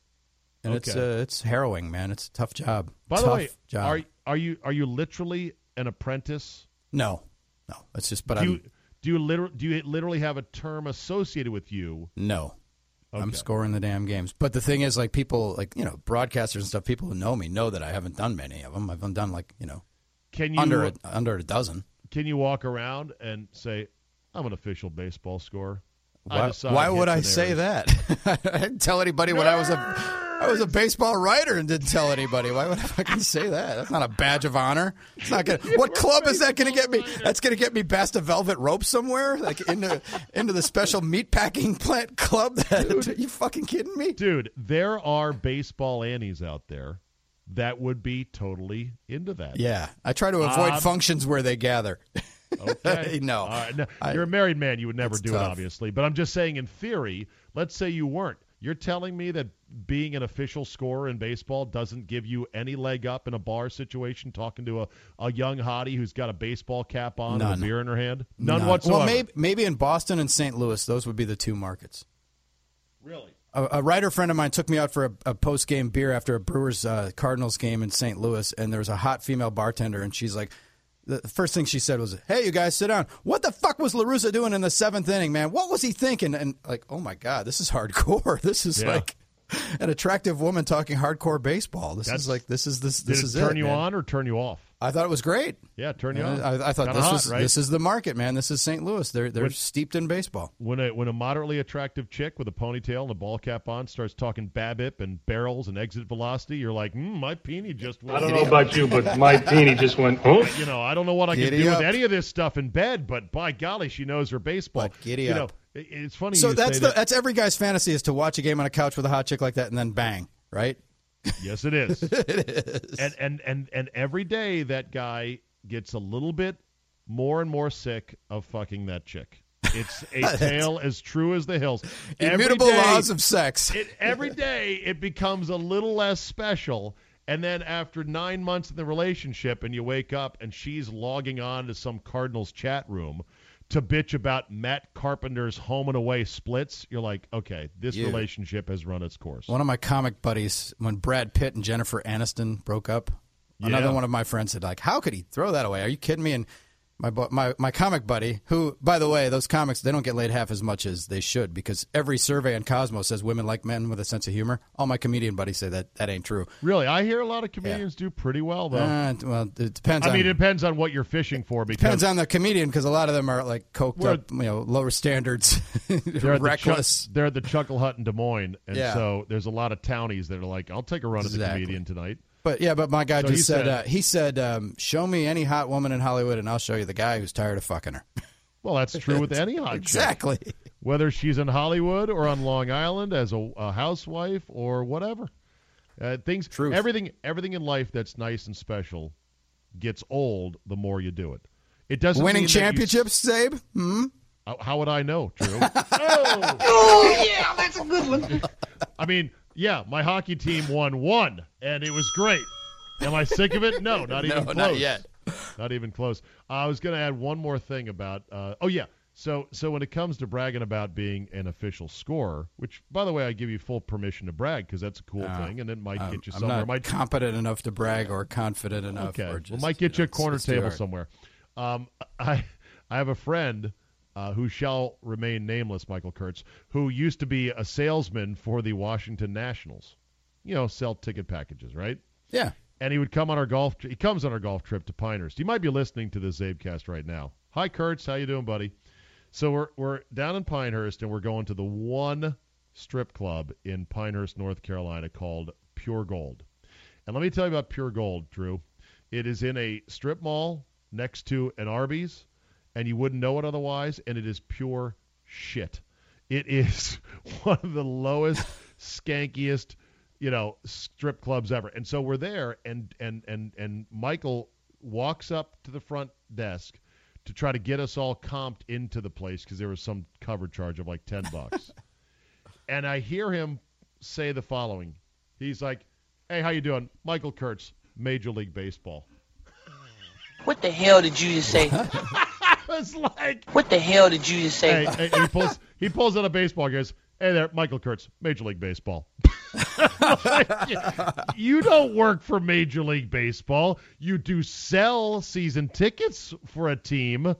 and it's uh, it's harrowing, man. It's a tough job. by tough the way, job. are are you are you literally an apprentice? no, no. It's just, but Do I'm you do you literally do you literally have a term associated with you? no. I'm scoring the damn games. But the thing is, like people, like you know, broadcasters and stuff. People who know me know that I haven't done many of them. I've done like you know Can you under a, under a dozen. can you walk around and say, "I'm an official baseball scorer"? Why, why would I say that? I didn't tell anybody when I was a I was a baseball writer and didn't tell anybody. Why would I fucking say that? That's not a badge of honor. It's not gonna. What club is that going to get me? That's going to get me past a velvet rope somewhere, like into into the special meat packing plant club. That are you fucking kidding me? Dude, there are baseball annies out there that would be totally into that. Yeah, I try to avoid Um, functions where they gather. Okay. No. Right. No, I- you're a married man. You would never do it, obviously. But I'm just saying, in theory, let's say you weren't. You're telling me that being an official scorer in baseball doesn't give you any leg up in a bar situation, talking to a, a young hottie who's got a baseball cap on and a beer in her hand? None, None. whatsoever. Well, maybe maybe in Boston and St. Louis, those would be the two markets. Really? a, a writer friend of mine took me out for a, a post game beer after a Brewers uh, Cardinals game in St. Louis, and there was a hot female bartender, and she's like, the first thing she said was, "Hey, you guys, sit down. What the fuck was La Russa doing in the seventh inning, man? What was he thinking?" And like, oh my god, this is hardcore. This is Yeah. like an attractive woman talking hardcore baseball. This That's- is like this is this Did this it is turn you man. on or turn you off? I thought it was great. Yeah, turn you on. I, I thought Kinda this hot, was right? this is the market, man. This is St. Louis. They're they're When- steeped in baseball. when a when a moderately attractive chick with a ponytail and a ball cap on starts talking BABIP and barrels and exit velocity, you're like, mm, my peenie just went. I don't know about you, but my peenie just went, oh. You know, I don't know what I can Giddy do up. with any of this stuff in bed, but by golly, she knows her baseball. But giddy you up. know, it- it's funny. So you that's say the that. that's every guy's fantasy is to watch a game on a couch with a hot chick like that and then bang, right? Yes, it is. it is. And and and and every day that guy gets a little bit more and more sick of fucking that chick. It's a tale as true as the hills. Immutable day- laws of sex. it, every day it becomes a little less special. And then after nine months in the relationship, and you wake up and she's logging on to some Cardinals chat room to bitch about Matt Carpenter's home and away splits, you're like, okay, this You- relationship has run its course. One of my comic buddies, when Brad Pitt and Jennifer Aniston broke up, another one of my friends said, like, how could he throw that away? Are you kidding me? And my my my comic buddy, who, by the way, those comics they don't get laid half as much as they should because every survey on Cosmo says women like men with a sense of humor. All my comedian buddies say that that ain't true. Really, I hear a lot of comedians do pretty well, though. Uh, well, it depends. I on, mean, it depends on what you're fishing for. Because depends on the comedian because a lot of them are like coked up, you know, lower standards, they're at, the reckless. Chuck, they're at the Chuckle Hut in Des Moines, and Yeah. so there's a lot of townies that are like, "I'll take a run at the comedian tonight." But yeah, but my guy So just he said, said- uh, he said, um, show me any hot woman in Hollywood, and I'll show you the guy who's tired of fucking her. Well, that's true with any hot chick. exactly. whether she's in Hollywood or on Long Island as a, a housewife or whatever. Uh, things, Truth. everything, everything in life that's nice and special gets old the more you do it. It doesn't Winning mean that you- championships, Czabe. Hmm? How- how would I know, Drew? oh! yeah, that's a good one. I mean, yeah, my hockey team won one, and it was great. Am I sick of it? No, not even No, close. not yet. Not even close. I was going to add one more thing about. Uh, oh yeah. So so when it comes to bragging about being an official scorer, which by the way I give you full permission to brag because that's a cool thing, and it might Um, get you somewhere. I'm not Might competent enough to brag or confident enough. okay. Or just, well, might get you, know, a corner it's- it's too table somewhere. Um, I I have a friend uh, who shall remain nameless, Michael Kurtz, who used to be a salesman for the Washington Nationals. You know, sell ticket packages, right? Yeah. and he would come on our golf. He comes on our golf trip to Pinehurst. He might be listening to this Czabecast right now. Hi, Kurtz. How you doing, buddy? So we're we're down in Pinehurst, and we're going to the one strip club in Pinehurst, North Carolina, called Pure Gold. And let me tell you about Pure Gold, Drew. It is in a strip mall next to an Arby's, and you wouldn't know it otherwise. And it is pure shit. It is one of the lowest, skankiest you know strip clubs ever and so we're there and and and and michael walks up to the front desk to try to get us all comped into the place because there was some cover charge of like 10 bucks and i hear him say the following he's like hey how you doing michael kurtz major league baseball What the hell did you just say? i was like What the hell did you just say? hey, hey, he pulls he pulls out a baseball and goes hey there michael kurtz major league baseball you don't work for Major League Baseball. You do sell season tickets for a team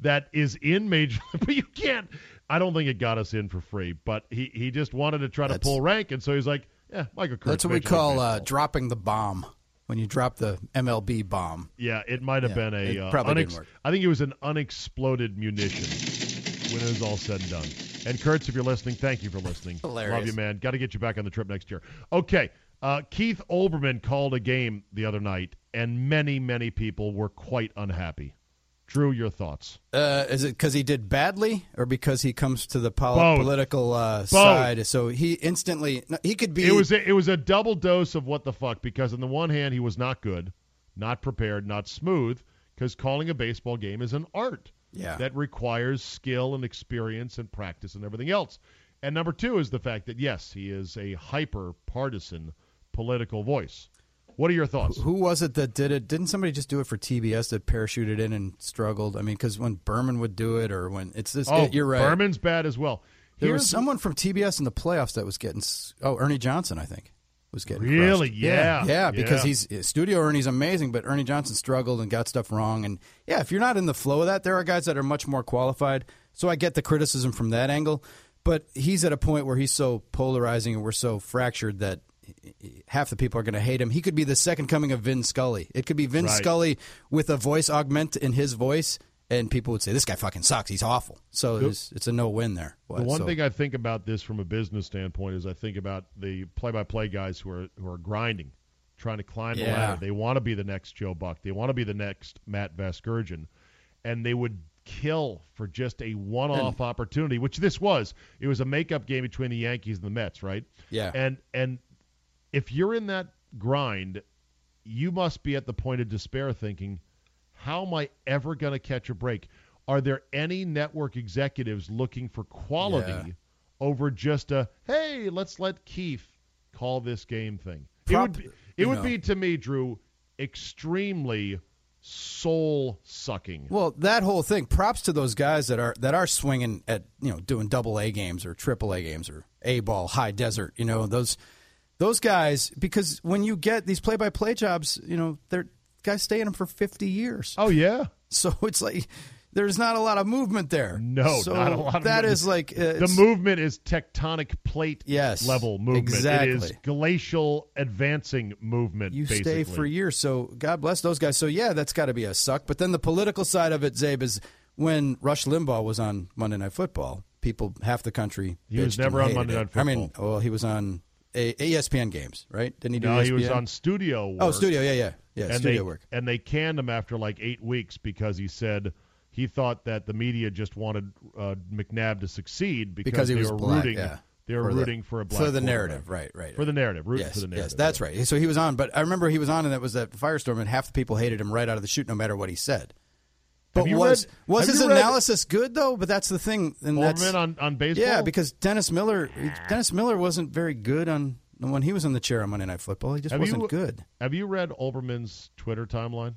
that is in Major but you can't I don't think it got us in for free, but he, he just wanted to try to pull rank and so he's like, Yeah, Michael Kurtz. That's what we Major League call uh, dropping the bomb. When you drop the MLB bomb. Yeah, it might have Yeah, been it a uh, probably didn't work. I think it was an unexploded munition when it was all said and done. And Kurtz, if you're listening, thank you for listening. Hilarious. Love you, man. Got to get you back on the trip next year. Okay, uh, Keith Olbermann called a game the other night, and many, many people were quite unhappy. Drew, your thoughts? Uh, is it because he did badly, or because he comes to the pol- political uh, side? So he instantly no, he could be. It was a, it was a double dose of what the fuck because on the one hand he was not good, not prepared, not smooth because calling a baseball game is an art. Yeah. That requires skill and experience and practice and everything else. And number 2 is the fact that yes, he is a hyper partisan political voice. What are your thoughts? Who was it that did it? Didn't somebody just do it for TBS that parachuted in and struggled? I mean, because when Berman would do it, or when it's this, Oh, you're right. Berman's bad as well. there was Here's- someone from TBS in the playoffs that was getting. Oh, Ernie Johnson, I think, was getting Really? crushed. Yeah. yeah, because Yeah. he's eh, Studio Ernie's amazing, but Ernie Johnson struggled and got stuff wrong. And yeah, if you're not in the flow of that, there are guys that are much more qualified. So I get the criticism from that angle, but he's at a point where he's so polarizing and we're so fractured that half the people are going to hate him. He could be the second coming of Vin Scully. It could be Vin Right. Scully with a voice augment in his voice, and people would say, "This guy fucking sucks. He's awful." So it's, it's a no win there. The one So- thing I think about this from a business standpoint is I think about the play-by-play guys who are who are grinding, trying to climb the ladder. They want to be the next Joe Buck. They want to be the next Matt Vasgersian, and they would kill for just a one-off opportunity, which this was. It was a makeup game between the Yankees and the Mets, right? Yeah. And and if you're in that grind, you must be at the point of despair thinking, how am I ever going to catch a break? Are there any network executives looking for quality Yeah. over just a hey, let's let Keith call this game thing? Prop- it would be, it would know. be to me, Drew, extremely soul sucking. Well, that whole thing. Props to those guys that are that are swinging at you know doing double A games or triple A games or A ball, high desert. You know those those guys because when you get these play by play jobs, you know they're guys stay in them for fifty years. Oh yeah. So it's like there's not a lot of movement there. No, so not a lot of That movement. is like uh, The movement is tectonic plate Yes, level movement. It is exactly. glacial advancing movement. You basically. stay for years, so God bless those guys. So yeah, that's got to be a suck. But then the political side of it, Czabe, is when Rush Limbaugh was on Monday Night Football. People, half the country. He was never on Monday it. Night I mean, well, he was on a- ESPN games, right? Didn't he do? No, he was on studio work. Oh, studio, yeah, yeah, yeah, and studio they, work. And they canned him after like eight weeks because he said he thought that the media just wanted uh, McNabb to succeed because, Because he they was were black, rooting. yeah. They were For the- rooting for a black for the narrative, right, right, For the narrative, rooting Yes, for the narrative. yes, that's right. So he was on, but I remember he was on, and that was that firestorm, and half the people hated him right out of the shoot, no matter what he said. But was read- was his analysis good though? But that's the thing, and that's on, on baseball. yeah, because Dennis Miller, Dennis Miller wasn't very good on when he was in the chair on Monday Night Football. He just Have wasn't you- good. have you read Olbermann's Twitter timeline?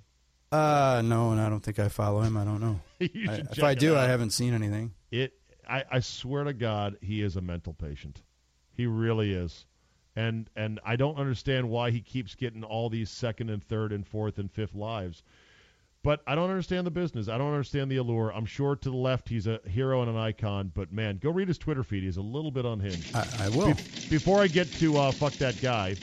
Uh, no, and I don't think I follow him. I don't know. I, if I do, I haven't seen anything. It. I, I swear to God, he is a mental patient. He really is. And and I don't understand why he keeps getting all these second and third and fourth and fifth lives. But I don't understand the business. I don't understand the allure. I'm sure to the left he's a hero and an icon, but man, go read his Twitter feed. He's a little bit unhinged. I, I will. Be- before I get to uh, fuck that guy,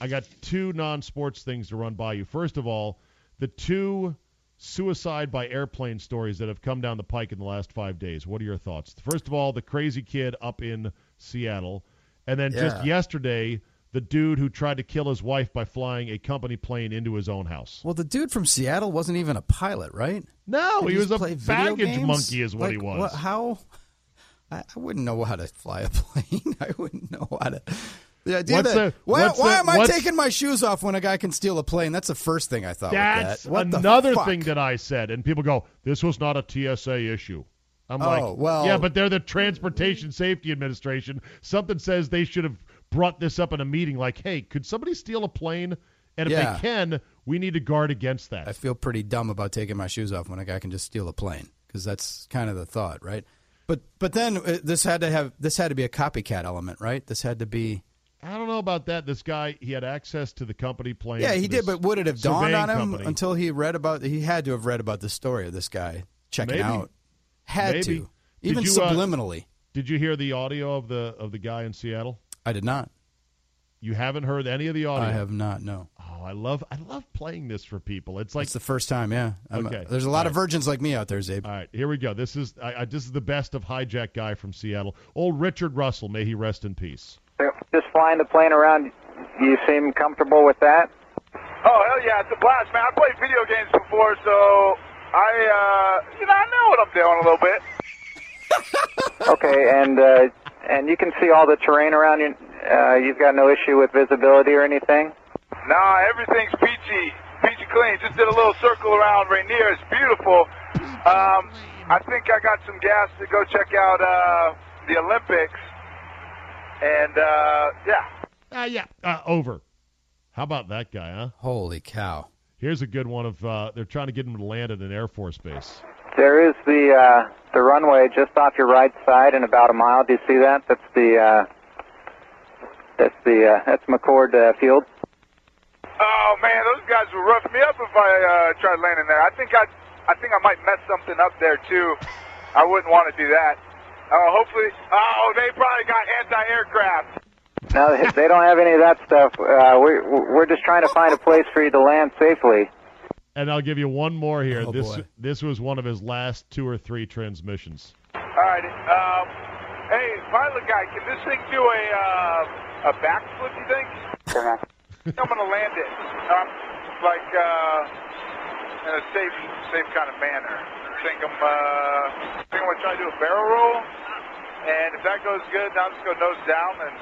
I got two non-sports things to run by you. First of all, the two suicide by airplane stories that have come down the pike in the last five days. What are your thoughts? First of all, the crazy kid up in Seattle, and then just yesterday, the dude who tried to kill his wife by flying a company plane into his own house. Well, the dude from Seattle wasn't even a pilot, right? No, Did he was a baggage monkey, is what he was. what- how? I, I wouldn't know how to fly a plane. I wouldn't know how to. The idea What's that the- why, why the- am I taking my shoes off when a guy can steal a plane? That's the first thing I thought. That's that. Another thing that I said, and people go, "This was not a TSA issue." I'm Oh, like, well- yeah, but they're the Transportation Safety Administration. Something says they should have brought this up in a meeting. Like, hey, could somebody steal a plane? And if Yeah. they can, we need to guard against that. I feel pretty dumb about taking my shoes off when a guy can just steal a plane because that's kind of the thought, right? But but then uh, this had to have this had to be a copycat element, right? This had to be. I don't know about that. This guy, he had access to the company plane. Yeah, he did, but would it have dawned on him company. until he read about? He had to have read about the story of this guy checking Maybe. out. Had Maybe. to, Did even you, uh, subliminally. Did you hear the audio of the of the guy in Seattle? I did not. You haven't heard any of the audio. I have not. No, Oh, I love I love playing this for people. It's like it's the first time. Yeah. I'm- Okay. There's a lot All of virgins like me out there, Czabe. All right, here we go. This is I, I, this is the best of hijack guy from Seattle. Old Richard Russell, may he rest in peace. Just flying the plane around, you seem comfortable with that? Oh hell yeah, it's a blast, man. I played video games before, so I, uh, you know, I know what I'm doing a little bit. Okay, and uh, and you can see all the terrain around you. Uh, you've got no issue with visibility or anything. Nah, everything's peachy, peachy clean. Just did a little circle around Rainier. It's beautiful. Um, I think I got some gas to go check out uh, the Olympics, and uh, yeah. Ah, yeah, uh, over. How about that guy, huh? Holy cow! Here's a good one of uh, they're trying to get him to land at an Air Force base. There is the uh, the runway just off your right side in about a mile. Do you see that? That's the uh, that's the uh, that's McChord uh, Field. Oh man, those guys would rough me up if I uh, tried landing there. I think I, I think I might mess something up there too. I wouldn't want to do that. Oh, hopefully. Oh, they probably got anti-aircraft. No, they- don't have any of that stuff. Uh, we're we're just trying to find a place for you to land safely. And I'll give you one more here. Oh, this boy. this was one of his last two or three transmissions. All right. Um, hey, pilot guy, can this thing do a uh, a backflip? You think? I'm gonna land it. Um, like uh, in a safe, safe kind of manner. I think I'm. Uh, I think I'm gonna try to do a barrel roll, and if that goes good, then I'll just go nose down and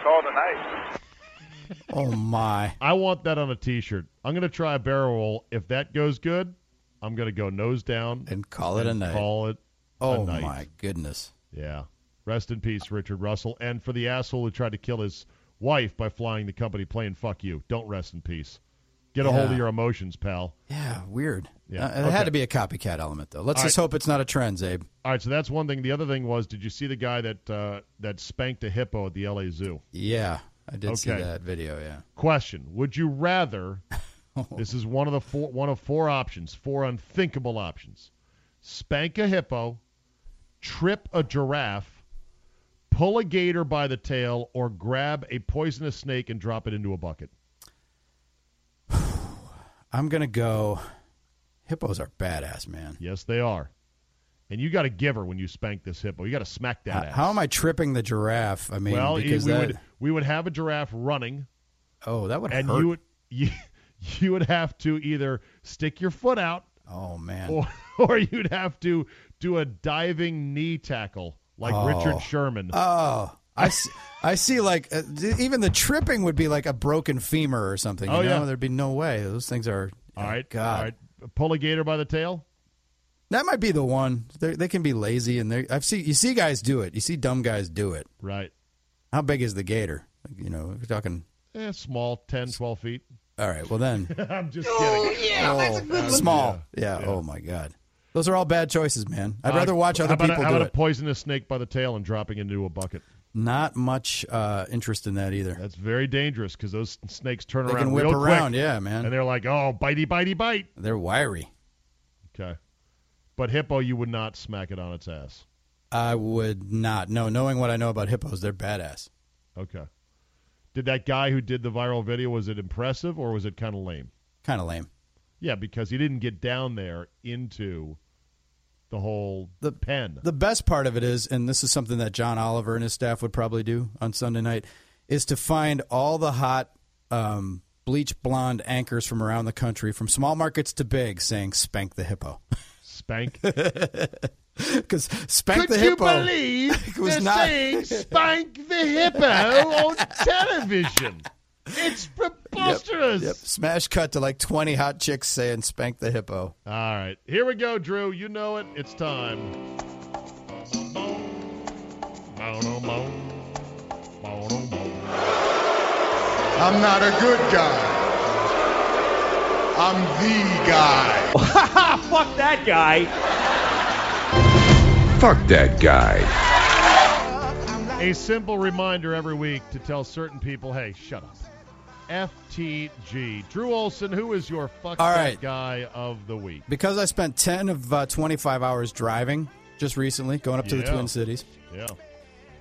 call it a night. Oh my! I want that on a T-shirt. I'm gonna try a barrel roll. If that goes good, I'm gonna go nose down And call it a and night. Call it. oh a my goodness! Yeah. Rest in peace, Richard Russell. And for the asshole who tried to kill his wife by flying the company plane, fuck you. Don't rest in peace. Get a hold of your emotions, pal. Yeah, weird. Yeah, Uh, it okay. had to be a copycat element, though. Let's All just right. hope it's not a trend, Czabe. All right, so that's one thing. The other thing was, did you see the guy that uh, that spanked a hippo at the LA Zoo? Yeah, I did see Okay. that video. Yeah. Question: Would you rather? this is one of the four one of four options, four unthinkable options: spank a hippo, trip a giraffe, pull a gator by the tail, or grab a poisonous snake and drop it into a bucket. I'm gonna go. Hippos are badass, man. Yes, they are. And you got to give her when you spank this hippo. You got to smack that How, ass. how am I tripping the giraffe? I mean, well, because we that, would we would have a giraffe running, oh, that would and hurt. you would you, you would have to either stick your foot out oh man, or or you'd have to do a diving knee tackle like Oh. Richard Sherman. oh, I see, I see. Like uh, even the tripping would be like a broken femur or something. You Oh, know? yeah. there'd be no way. Those things are. all oh, right, God, all right. Pull a gator by the tail. that might be the one. They're, they can be lazy, and they. I've seen you see guys do it. You see dumb guys do it. Right. How big is the gator? Like, you know, we're talking. Eh, small, 10, 12 feet. All right, well then. I'm just kidding. oh, small. Yeah. Oh my God. Those are all bad choices, man. I'd Uh, rather watch how other about a- people how do about it. a poisonous snake by the tail and dropping into a bucket? Not much uh, interest in that either. That's very dangerous because those snakes turn They around can whip real around, quick, yeah, man. and they're like, "Oh, bitey, bitey, bite." They're wiry. Okay, but hippo, you would not smack it on its ass. I would not. No, knowing what I know about hippos, they're badass. Okay. Did that guy who did the viral video was it impressive or was it kind of lame? Kind of lame. Yeah, because he didn't get down there into the whole The- pen. The best part of it is, and this is something that John Oliver and his staff would probably do on Sunday night, is to find all the hot um, bleach blonde anchors from around the country, from small markets to big, saying "Spank the hippo," Spank. because "Spank Could the you hippo" believe was they're not- saying "Spank the Hippo" on television? It's preposterous. Yep. Smash cut to like twenty hot chicks saying "Spank the hippo." All right, here we go, Drew. You know it. It's time. I'm not a good guy. I'm the guy. Fuck that guy. Fuck that guy. A simple reminder every week to tell certain people, hey, shut up. FTG. Drew Olson, who is your fuck All that guy of the week? Because I spent ten of uh, twenty-five hours driving just recently, going up to the Twin Cities. Yeah.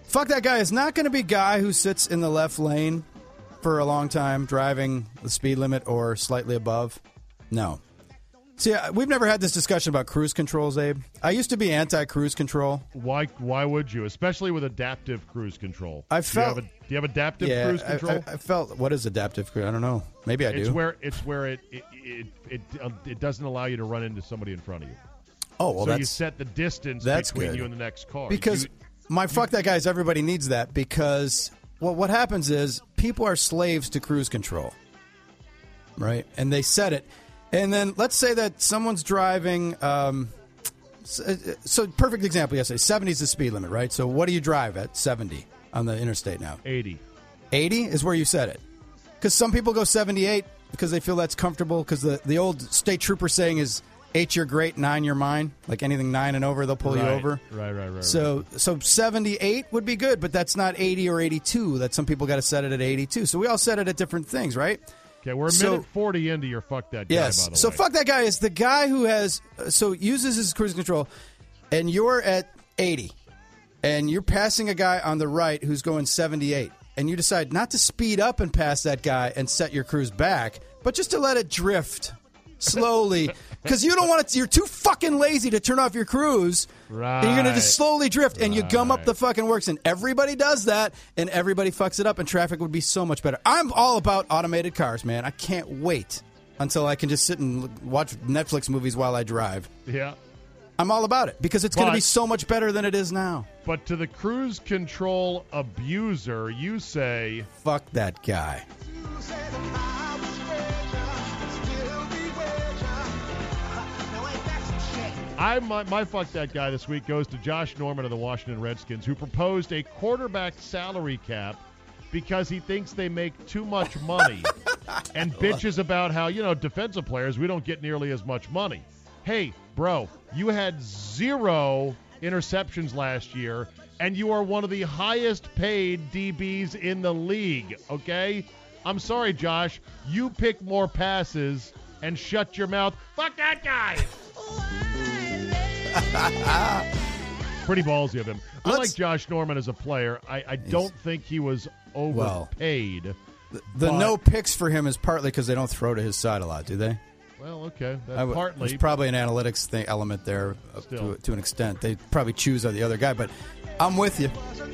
Fuck that guy is not going to be guy who sits in the left lane for a long time driving the speed limit or slightly above. No. See, we've never had this discussion about cruise controls, Abe. I used to be anti cruise control. Why? Why would you? Especially with adaptive cruise control. I Do you have felt- a- Do you have adaptive yeah, cruise control? I, I felt what is adaptive cruise? I don't know. Maybe I it's do. where it's where it it it, it, uh, it doesn't allow you to run into somebody in front of you. oh well, so you set the distance between good. you and the next car. because You- my fuck that guys. everybody needs that because well, what happens is people are slaves to cruise control, right? And they set it, and then let's say that someone's driving. Um, so, so perfect example yesterday. Seventy is the speed limit, right? So what do you drive at seventy on the interstate now? 80. 80 is where you set it. Because some people go 78 because they feel that's comfortable. Because the, the old state trooper saying is eight you're great, nine you're mine. Like anything nine and over, they'll pull you over. right, right, right, So so 78 would be good, but that's not 80 or 82. That some people got to set it at 82. So we all set it at different things, right? Okay, we're a So- minute 40 into your fuck that guy, Yes. by the So way. fuck that guy is the guy who has so uses his cruise control, and you're at 80, and you're passing a guy on the right who's going 78, and you decide not to speed up and pass that guy and set your cruise back, but just to let it drift slowly because you don't want to. You're too fucking lazy to turn off your cruise. And you're gonna just slowly drift, and you gum up the fucking works, and everybody does that, and everybody fucks it up, and traffic would be so much better. I'm all about automated cars, man. I can't wait until I can just sit and watch Netflix movies while I drive. Yeah. I'm all about it because it's going to be so much better than it is now. But to the cruise control abuser, you say, Fuck that guy. I my, my fuck that guy this week goes to Josh Norman of the Washington Redskins, who proposed a quarterback salary cap because he thinks they make too much money, and bitches about how you know defensive players we don't get nearly as much money. Hey, bro, you had zero interceptions last year, and you are one of the highest paid DBs in the league. Okay, I'm sorry, Josh, you pick more passes and shut your mouth. Fuck that guy. Pretty ballsy of him. I Let's- like Josh Norman as a player. I, I don't think he was overpaid. The But- no picks for him is partly because they don't throw to his side a lot, do they? well, okay, I w- partly. There's probably an analytics thing element there uh, to, to an extent. They probably choose the other guy, but I'm with you.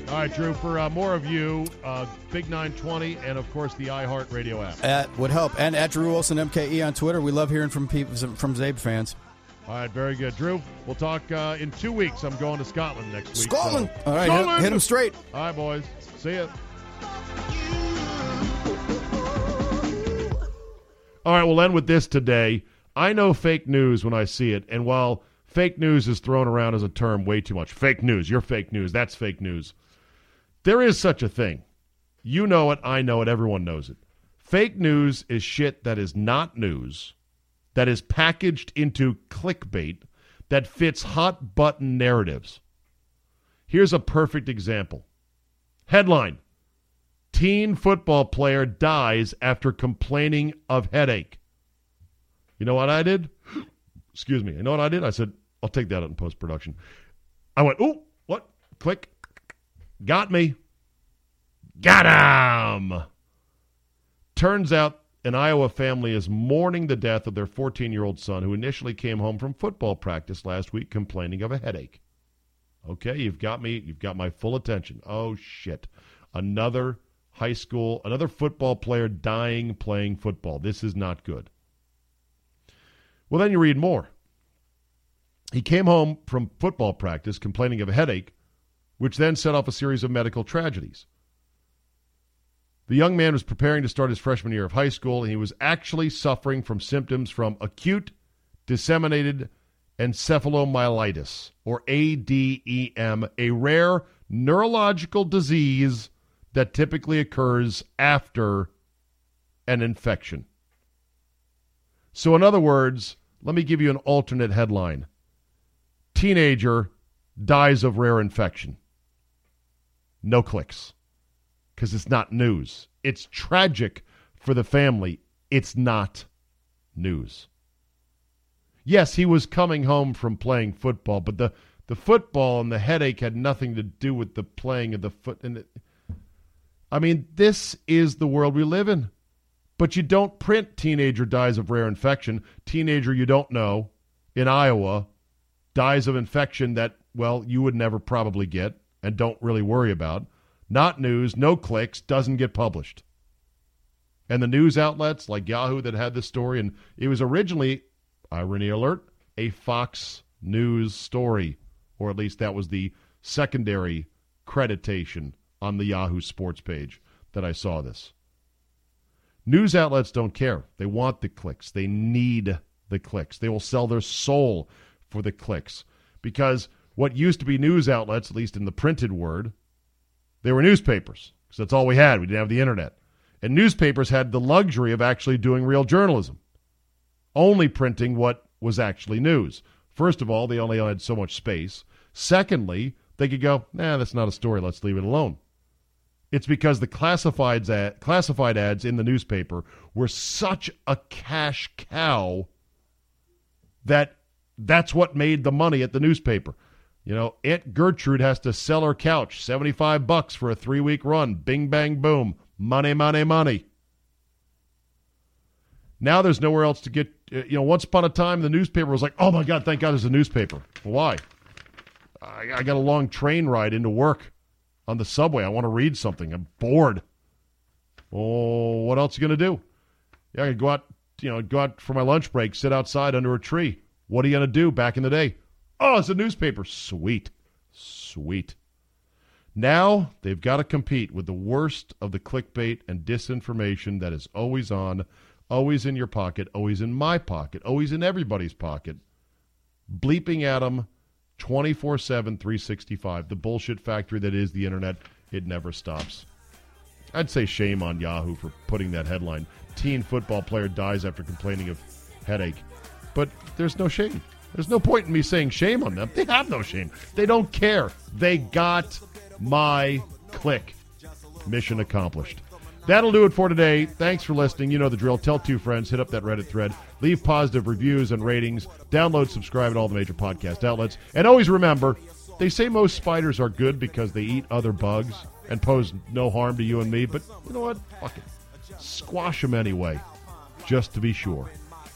All right, Drew. For uh, more of you, uh, Big 920, and of course the iHeart Radio app. At would help, and at Drew Olson MKE on Twitter. We love hearing from people from Czabe fans. All right, very good, Drew. We'll talk uh, in two weeks. I'm going to Scotland next week. Scotland. so- All right, hit- Scotland! hit 'em straight. All right, boys. See ya. All right, we'll end with this today. I know fake news when I see it, and while fake news is thrown around as a term way too much, fake news, you're fake news, that's fake news. There is such a thing. You know it, I know it, everyone knows it. Fake news is shit that is not news, that is packaged into clickbait, that fits hot button narratives. Here's a perfect example. Headline Teen football player dies after complaining of headache. You know what I did? Excuse me. You know what I did? I said, I'll take that out in post production. I went, ooh, what? Click. Got me. Got him. Turns out an Iowa family is mourning the death of their 14 year old son, who initially came home from football practice last week complaining of a headache. Okay, you've got me. You've got my full attention. Oh, shit. Another high school, another football player dying playing football. This is not good. Well, then you read more. He came home from football practice complaining of a headache, which then set off a series of medical tragedies. The young man was preparing to start his freshman year of high school, and he was actually suffering from symptoms from acute disseminated encephalomyelitis, or ADEM, a rare neurological disease that typically occurs after an infection. So, in other words, let me give you an alternate headline Teenager dies of rare infection. No clicks because it's not news. It's tragic for the family. It's not news. Yes, he was coming home from playing football, but the, the football and the headache had nothing to do with the playing of the foot. And it, I mean, this is the world we live in. But you don't print teenager dies of rare infection. Teenager you don't know in Iowa dies of infection that, well, you would never probably get and don't really worry about. Not news, no clicks, doesn't get published. And the news outlets like Yahoo that had this story, and it was originally, irony alert, a Fox News story, or at least that was the secondary creditation on the Yahoo Sports page that I saw this. News outlets don't care. They want the clicks. They need the clicks. They will sell their soul for the clicks because what used to be news outlets, at least in the printed word, they were newspapers because that's all we had. We didn't have the internet. And newspapers had the luxury of actually doing real journalism, only printing what was actually news. First of all, they only had so much space. Secondly, they could go, nah, that's not a story. Let's leave it alone. It's because the classified, ad, classified ads in the newspaper were such a cash cow that that's what made the money at the newspaper. You know, Aunt Gertrude has to sell her couch, 75 bucks for a 3-week run. Bing bang boom. Money, money, money. Now there's nowhere else to get uh, you know, once upon a time the newspaper was like, "Oh my god, thank God there's a newspaper." Why? I, I got a long train ride into work on the subway. I want to read something. I'm bored. Oh, what else are you going to do? Yeah, I could go out, you know, go out for my lunch break, sit outside under a tree. What are you going to do back in the day? Oh, it's a newspaper. Sweet. Sweet. Now they've got to compete with the worst of the clickbait and disinformation that is always on, always in your pocket, always in my pocket, always in everybody's pocket. Bleeping at them 24 7, 365. The bullshit factory that is the internet. It never stops. I'd say shame on Yahoo for putting that headline. Teen football player dies after complaining of headache. But there's no shame. There's no point in me saying shame on them. They have no shame. They don't care. They got my click. Mission accomplished. That'll do it for today. Thanks for listening. You know the drill. Tell two friends. Hit up that Reddit thread. Leave positive reviews and ratings. Download, subscribe at all the major podcast outlets. And always remember, they say most spiders are good because they eat other bugs and pose no harm to you and me. But you know what? Fuck it. Squash them anyway, just to be sure.